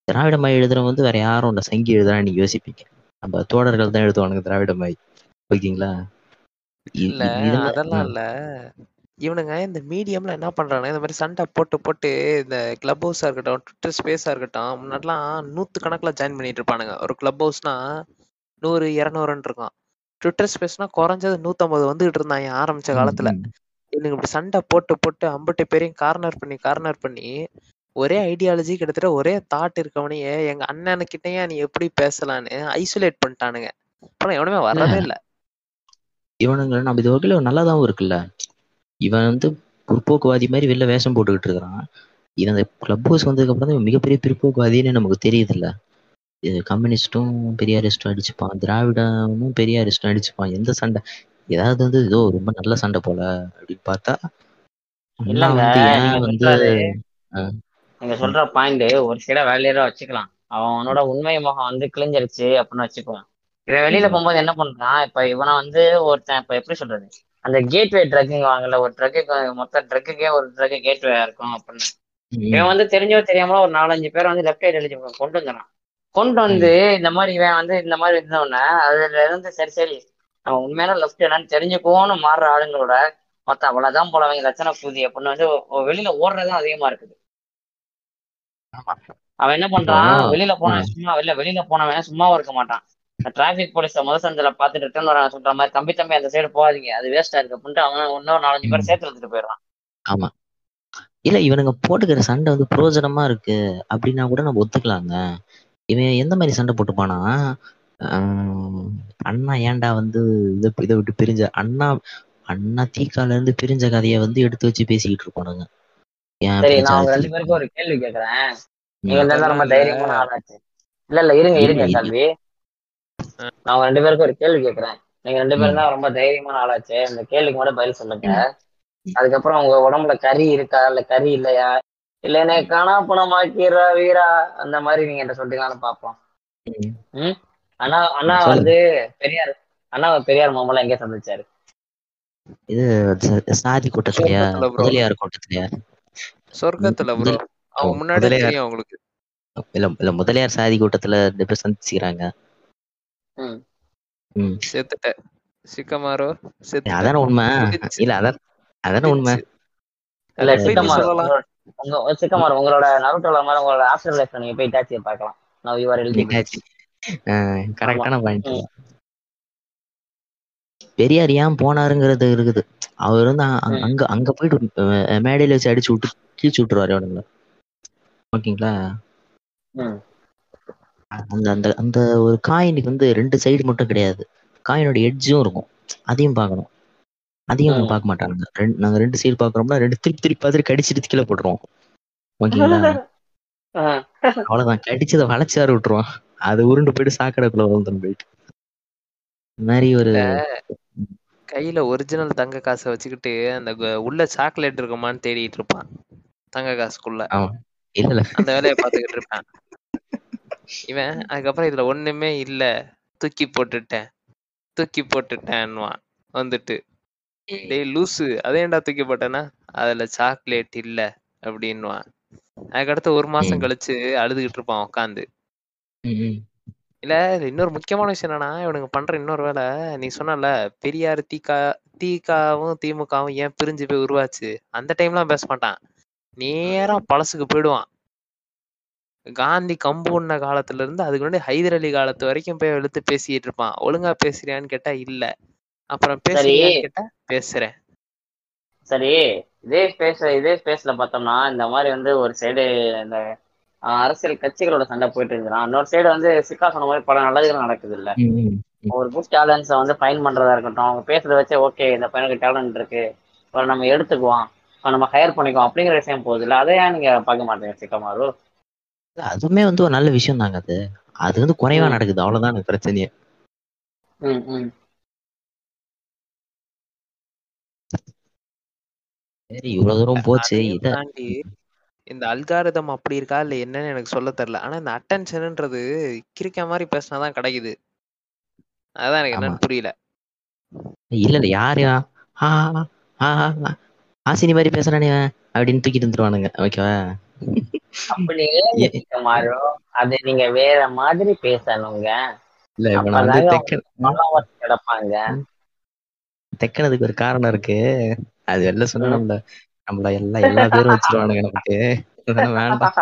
திராவிடமாய் எழுதுறவங்க வந்து வேற யாரும் இல்ல சங்கி எழுதுறான்னு நீங்க யோசிப்பீங்க. நம்ம தோழர்கள் தான் எழுதுவானுங்க திராவிடமாய். ஓகேங்களா? இல்ல அதெல்லாம் இல்ல. இவனுங்க இந்த மீடியம்ல என்ன பண்றாங்க இந்த மாதிரி சண்டை போட்டு போட்டு இந்த கிளப் ஹவுஸா இருக்கட்டும் ட்விட்டர் ஸ்பேஸா இருக்கட்டும் முன்னாடிலாம் நூத்து கணக்குல ஜாயின் பண்ணிட்டு இருப்பானுங்க. ஒரு கிளப் ஹவுஸ்னா நூறு இரநூறுன்னு இருக்கும். ட்விட்டர் ஸ்பேஸ்னா குறைஞ்சது நூத்தம்பது வந்துகிட்டு இருந்தாங்க ஆரம்பிச்ச காலத்துல. இவனுங்க இப்படி சண்டை போட்டு போட்டு அம்பட்டு பேரையும் கார்னர் பண்ணி கார்னர் பண்ணி ஒரே ஐடியாலஜி கிட்டத்தட்ட ஒரே தாட் இருக்கவனையே எங்க அண்ணனுக்கிட்டயே நீ எப்படி பேசலான்னு ஐசோலேட் பண்ணிட்டானுங்க. அப்புறம் எவனுமே வரதே *laughs* இல்ல. இவனுங்க நம்ம இது வகையில நல்லாதாவும் இருக்குல்ல? இவன் வந்து பிற்போக்குவாதி மாதிரி வெளில வேஷம் போட்டுக்கிட்டு இருக்கிறான். இது அந்த கிளப் ஹவுஸ் வந்ததுக்கு அப்புறம் தான் இவன் மிகப்பெரிய பிற்போக்குவாதின்னு நமக்கு தெரியுதுல்ல. இது கம்யூனிஸ்டும் பெரியாரிஸ்டும் அடிச்சுப்பான். திராவிடமும் பெரியாரிஸ்டும் அடிச்சுப்பான். எந்த சண்டை? ஏதாவது வந்து ஏதோ ரொம்ப நல்ல சண்டை போல அப்படின்னு பார்த்தா நீங்க சொல்ற பாயிண்ட் ஒரு சைடா வேலையா வச்சுக்கலாம். அவனோட உண்மை முகம் வந்து கிழிஞ்சிருச்சு அப்படின்னு வச்சுக்குவான் இவன் வெளியில. போகும்போது என்ன பண்றான்? இப்ப இவனை வந்து ஒருத்தன் இப்ப எப்படி சொல்றது? அந்த கேட்வே ட்ரக்கிங் வாங்கல. ஒரு ட்ரக்கு மொத்த ட்ரக்குக்கே ஒரு ட்ரக்கு கேட்வே இருக்கும் அப்படின்னு. இவன் வந்து தெரிஞ்சோ தெரியாமல ஒரு நாலஞ்சு பேர் வந்து லெஃப்ட் ஹைட் எழுதி கொண்டு வந்துறான். கொண்டு வந்து இந்த மாதிரி இவன் வந்து இந்த மாதிரி இருந்தவொடனே அதுல இருந்து சரி சரி நம்ம உண்மையான லெஃப்ட் என்னன்னு தெரிஞ்சுக்கோன்னு மாறுற ஆளுங்களோட மொத்தம் அவ்வளவுதான் போல அவங்க லட்சண கூதி அப்படின்னு வந்து வெளியில ஓடுறதும் அதிகமா இருக்குது. அவன் என்ன பண்றான்? வெளியில போன. சும்மா வெளில வெளியில போனவன் சும்மாவும் இருக்க மாட்டான். டிராபிக் போலீஸ் முத சந்தில பார்த்துட்டு ரிட்டர்ன் வர சொல்ற மாதிரி தம்பி தம்பி அந்த சைடு போகாதீங்க. அது வேஸ்டா இருக்கு. அப்படின்ட்டு அவன் இன்னும் நாலஞ்சு பேர். சேர்த்து எடுத்துட்டு போயிடுறான். ஆமா. இல்ல இவனுங்க போட்டுக்கிற சண்டை வந்து புரோஜனமா இருக்கு அப்படின்னா கூட நம்ம ஒத்துக்கலாங்க. இவன் எந்த மாதிரி சண்டை போட்டுப்பானா? அண்ணா ஏன்டா வந்து இதை இதை விட்டு பிரிஞ்ச அண்ணா அண்ணா தீக்கால இருந்து பிரிஞ்ச கதையை வந்து எடுத்து வச்சு பேசிக்கிட்டு இருப்பானுங்க. சரி நான் அவங்க ரெண்டு? பேருக்கும் ஒரு கேள்வி கேக்குறேன். நீங்க ரொம்ப இல்ல. தைரியமான ஆளாச்சு. இல்ல இருங்க இருங்க, கல்வி நான் ரெண்டு பேருக்கும் ஒரு கேள்வி கேக்குறேன். நீங்க ரெண்டு பேரும். தான் ரொம்ப தைரியமான ஆளாச்சு. இந்த கேள்விக்கு மட்டும் பதில் சொல்லுங்க. அதுக்கப்புறம் உங்க உடம்புல கறி இருக்கா? இல்ல கறி இல்லையா? இல்ல என்னை காணா பணமாக்கிற வீரா? அந்த மாதிரி நீங்க என்கிட்ட சொல்றீங்களான்னு பாப்போம் ம். ம் அண்ணா அண்ணா. வந்து பெரியார் அண்ணா பெரியார் மாமலாம் எங்க சந்திச்சாரு. இது சாதி கூட்டத்திலயா. முதலியார் கூட்டத்திலயா? சொர்க்கத்துல ப்ரோ அவங்க தெரியும் அவங்களுக்கு. இல்ல இல்ல முதலியார் சாதி கூட்டத்துல ரெண்டு பேர் சந்திச்சுக்கிறாங்க. ம். ம். செத்துட்ட. சிக்கமாரோ செத்துட்ட. அதான உண்மை. இல்ல அதான் அதான உண்மை. இல்ல அதை போய் நீ சிக்கமா சொல்லலாம் உங்க சிக்கமார் உங்களோட நருட்டோல மாதிரி உங்களோட ஆஃப்டர் லைஃப்ல நீங்க போய் டாச்சியை பார்க்கலாம். நவ் யூ ஆர் எலிஜிபிள் கரெக்டான பாயிண்ட். பெரியார் ஏன் போனாருங்கிறது இருக்குது. அவர் வந்து அங்க-. அங்க அங்க போயிட்டு மேடையில வச்சு அடிச்சு விட்டு கீழ்ச்சி விட்டுருவாரு அவனுங்கள ஓகேங்களா? ம். அந்த அந்த அந்த ஒரு காயினுக்கு வந்து ரெண்டு சைடு மட்டும் கிடையாது. காயினோட எட்ஜும் இருக்கும். அதையும் பார்க்கணும். அதையும் அவங்க. பார்க்க மாட்டாங்க. ரெண்டு நாங்க ரெண்டு சைடு பார்க்குறோம்னா ரெண்டு திருப்பி திருப்பி பார்த்துட்டு கடிச்சிட்டு கீழே போட்டுருவோம். ஓகேங்களா? அவ்வளவுதான். கடிச்சதை வளைச்சாரு விட்டுருவான். அது உருண்டு போயிட்டு சாக்கடைக்குள்ள விழுந்துன்னு போயிட்டு இந்த மாதிரி ஒரு கையில ஒரிஜினல் தங்க காசை வச்சுக்கிட்டு அந்த உள்ள சாக்லேட் இருக்குமான்னு தேடிட்டு இருப்பான். தங்க காசுக்குள்ள. இல்ல இல்ல. அந்த வேலையை பார்த்துக்கிட்டு இருப்பான். இவன் அதுக்கப்புறம் இதுல ஒண்ணுமே இல்ல. தூக்கி போட்டுட்டேன். தூக்கி போட்டுட்டேன்னுவான். வந்துட்டு. டேய் லூசு. அதேன்டா தூக்கி போட்டேன்னா? அதுல சாக்லேட் இல்ல அப்படின்னுவான். அதுக்கடுத்து ஒரு மாசம். கழிச்சு அழுதுகிட்டு இருப்பான் உட்காந்து. இல்ல இன்னொரு முக்கியமான விஷயம் என்னன்னா இவனுங்க பண்ற இன்னொரு வேலை நீ சொன்னல பெரியார் தீகா தீகாவும் திமுகவும் ஏன் பிரிஞ்சு போய் உருவாச்சு? அந்த டைம்லாம் பேச மாட்டான். நேரா பழசுக்கு போயிடுவான். காந்தி கம்பு உண்ண காலத்துல இருந்து அதுக்கு முன்னாடி ஹைதர் அலி காலத்து வரைக்கும் போய் இழுத்து பேசிட்டு இருப்பான். ஒழுங்கா பேசுறியான்னு கேட்டா இல்ல. அப்புறம் பேசுறியான்னு கேட்டா பேசுறேன். சரி. இதே ஸ்பேஸ் இதே ஸ்பேஸ்ல பார்த்தோம்னா இந்த மாதிரி வந்து ஒரு சைடு இந்த அரசியல் கட்சிகளோட சண்டை போயிட்டு இருந்துச்சுன்னா இன்னொரு சைடு வந்து சிக்கா சொன்ன மாதிரி பல நல்லதுகள் நடக்குது இல்ல. ஒரு குட் டேலண்ட்ஸை வந்து ஃபைன் பண்றதா இருக்கட்டும் அவங்க பேசுறத வச்சு ஓகே இந்த பையனுக்கு டேலண்ட் இருக்கு. நம்ம எடுத்துக்குவோம். நம்ம ஹையர் பண்ணிக்குவோம். அப்படிங்கிற விஷயம் போகுது இல்ல. அதை ஏன் நீங்க பார்க்க மாட்டீங்க சிக்கமாரு அதுவுமே வந்து ஒரு நல்ல விஷயம் தாங்க அது அது வந்து குறைவா. நடக்குது அவ்வளவுதான் எனக்கு பிரச்சனையே சரி இவ்வளவு தூரம் போச்சு இத இந்த அல்காரிதம் அப்படி இருக்கா இல்ல என்னன்னு எனக்கு சொல்ல தெரியல ஆனா இந்த அட்டென்ஷன்ன்றது கிரிக்க மாதிரி பேசினாதான் கிடைக்குது அதான் எனக்கு என்னன்னு புரியல இல்ல இல்ல யாரு ஆ, ஆ, ஆ, ஆ, ஆசினி மாதிரி பேசுறானே அப்படின்னு தூக்கிட்டு வந்துருவானுங்க ஓகேவா அப்படியே சிக்கமாரு அது நீங்க வேற மாதிரி பேசணுங்க. இல்ல இப்ப நான் வந்து அப்பதாங்க தெக்க followers கிடைப்பாங்க. தெக்கனதுக்கு ஒரு காரணம் இருக்கு. அது வெளில சொன்னா. நம்மள நம்மள எல்லா எல்லா பேரும் வச்சிருவானுங்க நமக்கு. வேண்டாம்.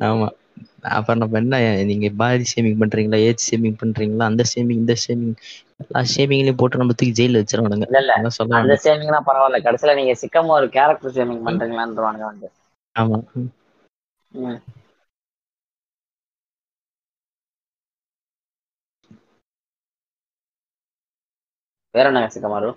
ஆமா. அப்புறம் நம்ம என்ன நீங்க பாடி ஷேமிங் பண்றீங்களா? ஏஜ் ஷேமிங் பண்றீங்களா? அந்த ஷேமிங் இந்த ஷேமிங் ஷேமிங்லயும் போட்டு நம்ம தூக்கி ஜெயில வச்சிருவானுங்க இல்ல இல்ல. அந்த சேமிங்னா பரவாயில்ல. கடைசியில நீங்க சிக்கமா ஒரு கேரக்டர் சேமிங் பண்றீங்களான்றவானுங்க வந்து. ஆமா. வேற என்ன சிக்கமாரு